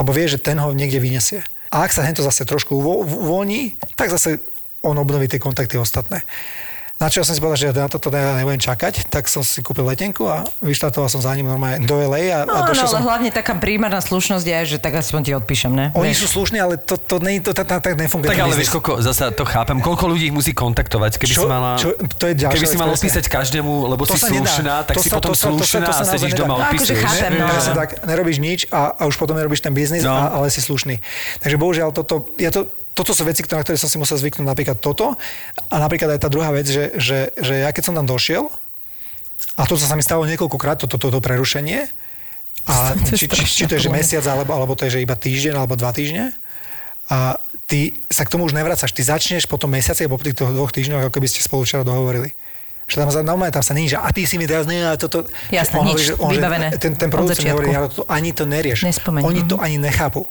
Lebo vie, že ten ho niekde vyniesie. A ak sa hento zase trošku uvo- uvoľní, tak zase on obnoví tie kontakty ostatné. Na čo som si povedal, že na toto teda nebudem čakať, tak som si kúpil letenku a vyštartoval som za ním normálne do LA a, No, a no, došiel ale som... hlavne taká primárna slušnosť je, že tak aspoň ti odpíšem, ne? Oni Vieš. sú slušní, ale to, to, nie, to, to, to, tak nefunguje. Tak ale biznis. vieš, koľko, zasa to chápem, koľko ľudí ich musí kontaktovať, keby Čo- si mala... čo- to je ďalšia keby si mala odpísať každému, lebo To si nedá. slušná, tak To si sa- potom to sa- to sa- slušná to sa a sedíš doma a akože chápem, no. Presne tak, nerobíš nič a, a už potom nerobíš ten biznis, No. a, ale si slušný. Takže bohužiaľ toto, ja to, toto sú veci, na ktoré som si musel zvyknúť, napríklad toto. A napríklad aj tá druhá vec, že, že, že ja keď som tam došiel, a to sa mi stalo niekoľkokrát, toto to, to, to prerušenie, a To či, či, či to je že mesiac, alebo, alebo to je že iba týždeň, alebo dva týždne, a ty sa k tomu už nevracaš. Ty začneš po tom mesiaci alebo po tých dvoch týždňoch, ako keby ste spolu včera dohovorili. Že tam, sa- normálne tam sa není, že a ty si mi teraz nie, a toto... Jasné, on nič, hovorí, že, on, vybavené. Ten, ten Od producent hovorí, ja to ani to nerieš. Nespomeň, Oni mhm. to ani nechápu.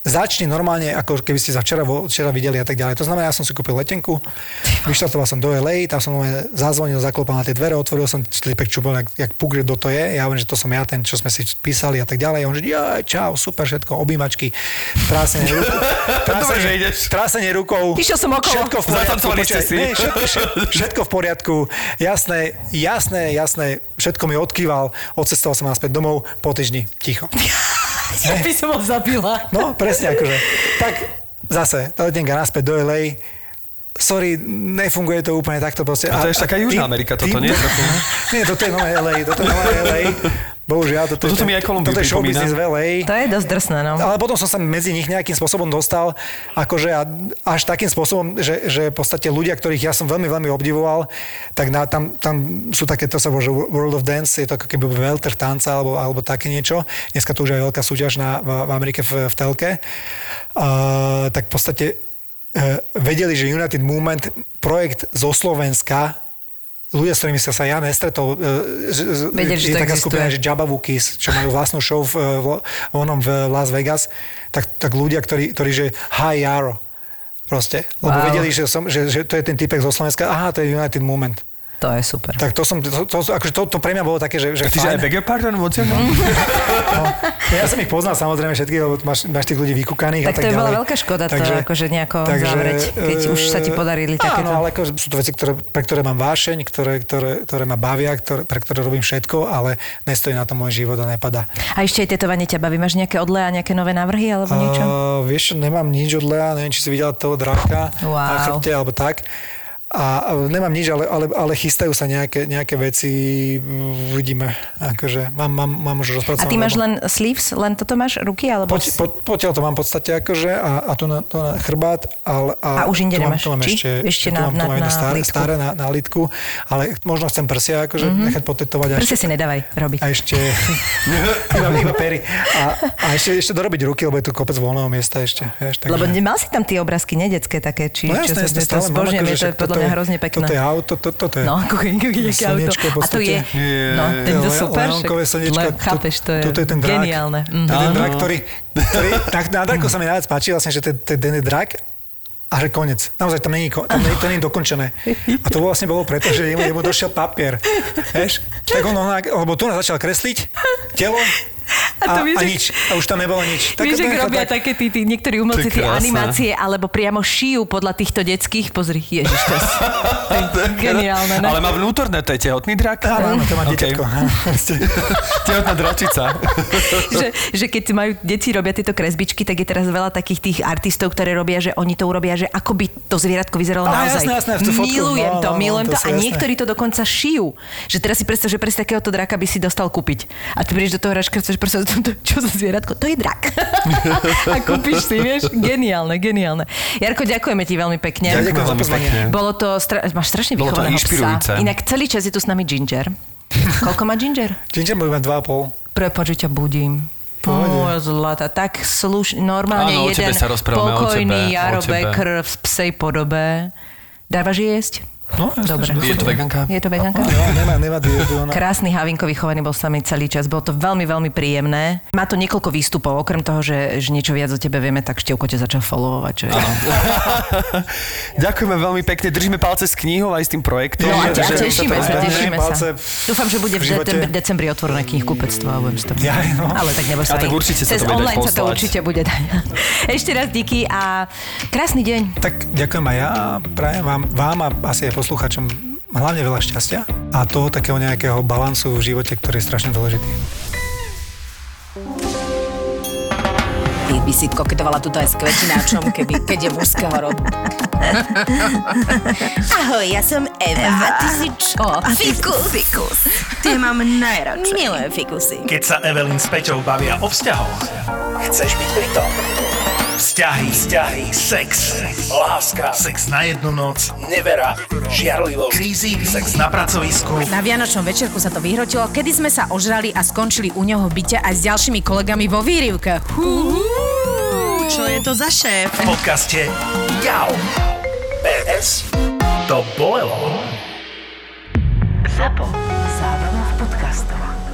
Začni normálne, ako keby ste sa včera, včera videli a tak ďalej. To znamená, ja som si kúpil letenku, vyštartoval som do LA, tam som zazvonil, zaklopal na tie dvere, otvoril som slipek čupol, jak, jak puk, že kto to je. Ja hovorím, že to som ja, ten, čo sme si písali a tak ďalej. On že, ja, čau, super, všetko, objímačky, trásenie, rukou, ideš. trásenie rukou. Išiel som okolo. Všetko v poriadku. Počkaj, si. nie, všetko, všetko, v poriadku. Jasné, jasné, jasné. Všetko mi odkýval. Odcestoval som naspäť domov po týždni. Ticho. Ja by som ho zabila. No, presne akože. Tak zase, letenka naspäť do LA. Sorry, nefunguje to úplne takto proste. A to je ešte taká Južná Amerika, toto nie? Trochu. Nie, toto je nové LA, toto je nové LA. Bohužiaľ, toto, Toto je, mi aj Kolumbiu toto je show pripomína. business v LA. To je dosť drsné, no. Ale potom som sa medzi nich nejakým spôsobom dostal, akože až takým spôsobom, že, že v podstate ľudia, ktorých ja som veľmi, veľmi obdivoval, tak na, tam, tam sú také, to sa že World of Dance, je to ako keby welter tanca alebo, alebo také niečo. Dneska to už je veľká súťaž na, v, v Amerike v, v telke. Uh, tak v podstate uh, vedeli, že United Movement, projekt zo Slovenska, ľudia, s ktorými sa ja nestretol, e, že je taká existuje. skupina, že Jabba Wookies, čo majú vlastnú show v, v, v, onom v Las Vegas, tak, tak ľudia, ktorí, ktorí že Hi Yaro, proste. Lebo Wow. vedeli, že, som, že, že to je ten typek zo Slovenska, aha, to je United Movement. To je super. Tak to som, to, to, akože to, to pre mňa bolo také, že, že Ty že aj fajn. beg your pardon, what's name? No, ja som ich poznal samozrejme všetkých, lebo máš, máš tých ľudí vykúkaných Tak a tak to je bola veľká škoda to akože nejako zavrieť, keď e, už sa ti podarili takéto. Áno, ale akože sú to veci, ktoré, pre ktoré mám vášeň, ktoré, ktoré, ktoré ma bavia, ktoré, pre ktoré robím všetko, ale nestojí na to môj život a nepadá. A ešte aj tetovanie ťa baví. Máš nejaké odle a nejaké nové návrhy alebo niečo? Uh, vieš, nemám nič od Lea, neviem, či si videla toho dráka Wow. na chrbte, alebo tak. A a nemám nič, ale, ale, ale chystajú sa nejaké, nejaké veci, uvidíme. Akože mám, mám, mám už A rozpracované. ty máš len sleeves? Len toto máš? Ruky? Alebo... Poď, po, potiaľ to mám v podstate akože a, a tu na, to na chrbát. Ale, A už inde tu mám, nemáš, tu mám ešte, Ešte tu na- mám, tu na- mám jedno na staré, staré na, na litku, ale možno chcem prsia akože mm-hmm. nechať potetovať. A ešte, si nedávaj robiť. a ešte iba, iba pery. A, a ešte, ešte dorobiť ruky, lebo je tu kopec voľného miesta ešte. Vieš, takže... Lebo nemal si tam tie obrázky, ne detské také, či No čo jasné, sa jasné, to stále mám, akože mňa hrozne pekné. Toto je auto, to, toto je No, aké auto. A to je, no, ten to super. Leonkové chápeš, to je, toto je ten drak. geniálne. To je ten Mhm. drak, ktorý, ktorý tak na draku sa mi najviac páči vlastne, že ten, je drak a že konec. Naozaj tam není, tam není, to není dokončené. A to vlastne bolo preto, že jemu, jemu došiel papier. Vieš? Tak on, on, lebo tu začal kresliť telo A a, to vieš, a že- nič. A už tam nebolo nič. Tak Vieš, to že nechá robia tak- také tí, tí niektorí umelci To tie animácie, alebo priamo šijú podľa týchto detských. Pozri, ježiš, to je, to je geniálne, ne? Ale má vnútorné, to je tehotný drak? Áno, áno, to má OK. dieťatko. Tehotná dračica. že, že keď majú deti robia tieto kresbičky, tak je teraz veľa takých tých artistov, ktoré robia, že oni to urobia, že ako by to zvieratko vyzeralo Á, naozaj. jasné, jasné, tú fotku, milujem no, to, no, no, milujem to to, a jasné. niektorí to dokonca šijú. Že teraz si predstav, že presne takéhoto draka by si dostal kúpiť. A ty prídeš do toho hračka, chceš to, čo za zvieratko? To je drak. a kúpiš si, vieš? Geniálne, geniálne. Jarko, ďakujeme ti veľmi pekne. Ja ďakujem za pozvanie. Bolo to, stra- máš strašne výchovného psa. Inak celý čas je tu s nami Ginger. Koľko má Ginger? Ginger bude mať 2,5. Prepač, že ťa budím. Moja zlata, tak slušný, normálne Áno, jeden sa pokojný Jaro tebe. Becker v psej podobe. Dávaš jesť? No, jasne, Dobre. Je to veganka? Je to veganka? No, nemá, nevadí. ona- Krásny Havinko vychovaný bol s nami celý čas. Bolo to veľmi, veľmi príjemné. Má to niekoľko výstupov. Okrem toho, že, že niečo viac o tebe vieme, tak Števko ťa začal followovať. Čo je... Ďakujeme veľmi pekne, držíme palce s knihou aj s tým projektom. No a te- tešíme sa, tešíme sa. Dúfam, že bude v decembri, otvorené knihkupectvo a budem to... Ja, no. Ale tak neboj A sa. tak určite sa to bude online sa to určite bude dať. Ešte raz díky a krásny deň. Tak ďakujem aj ja. Prajem vám, vám a asi aj poslucháčom hlavne veľa šťastia a toho takého nejakého balansu v živote, ktorý je strašne dôležitý. Ty by si koketovala tuto aj s kvetináčom, keby, keď je mužského rodu. Ahoj, ja som Eva. A ty si čo? Fikus. Fikus. Ty mám najradšej. Milujem fikusy. Keď sa Evelyn s Peťou bavia o vzťahoch, chceš byť pri tom. Vzťahy, vzťahy, sex, láska, sex na jednu noc, nevera, žiarlivosť, krízy, sex na pracovisku. Na Vianočnom večerku sa to vyhrotilo, kedy sme sa ožrali a skončili u neho v byte aj s ďalšími kolegami vo výrivke. Uú, čo je to za šéf? V podcaste Jau. PS. To bolelo. Zábava v podcastovách.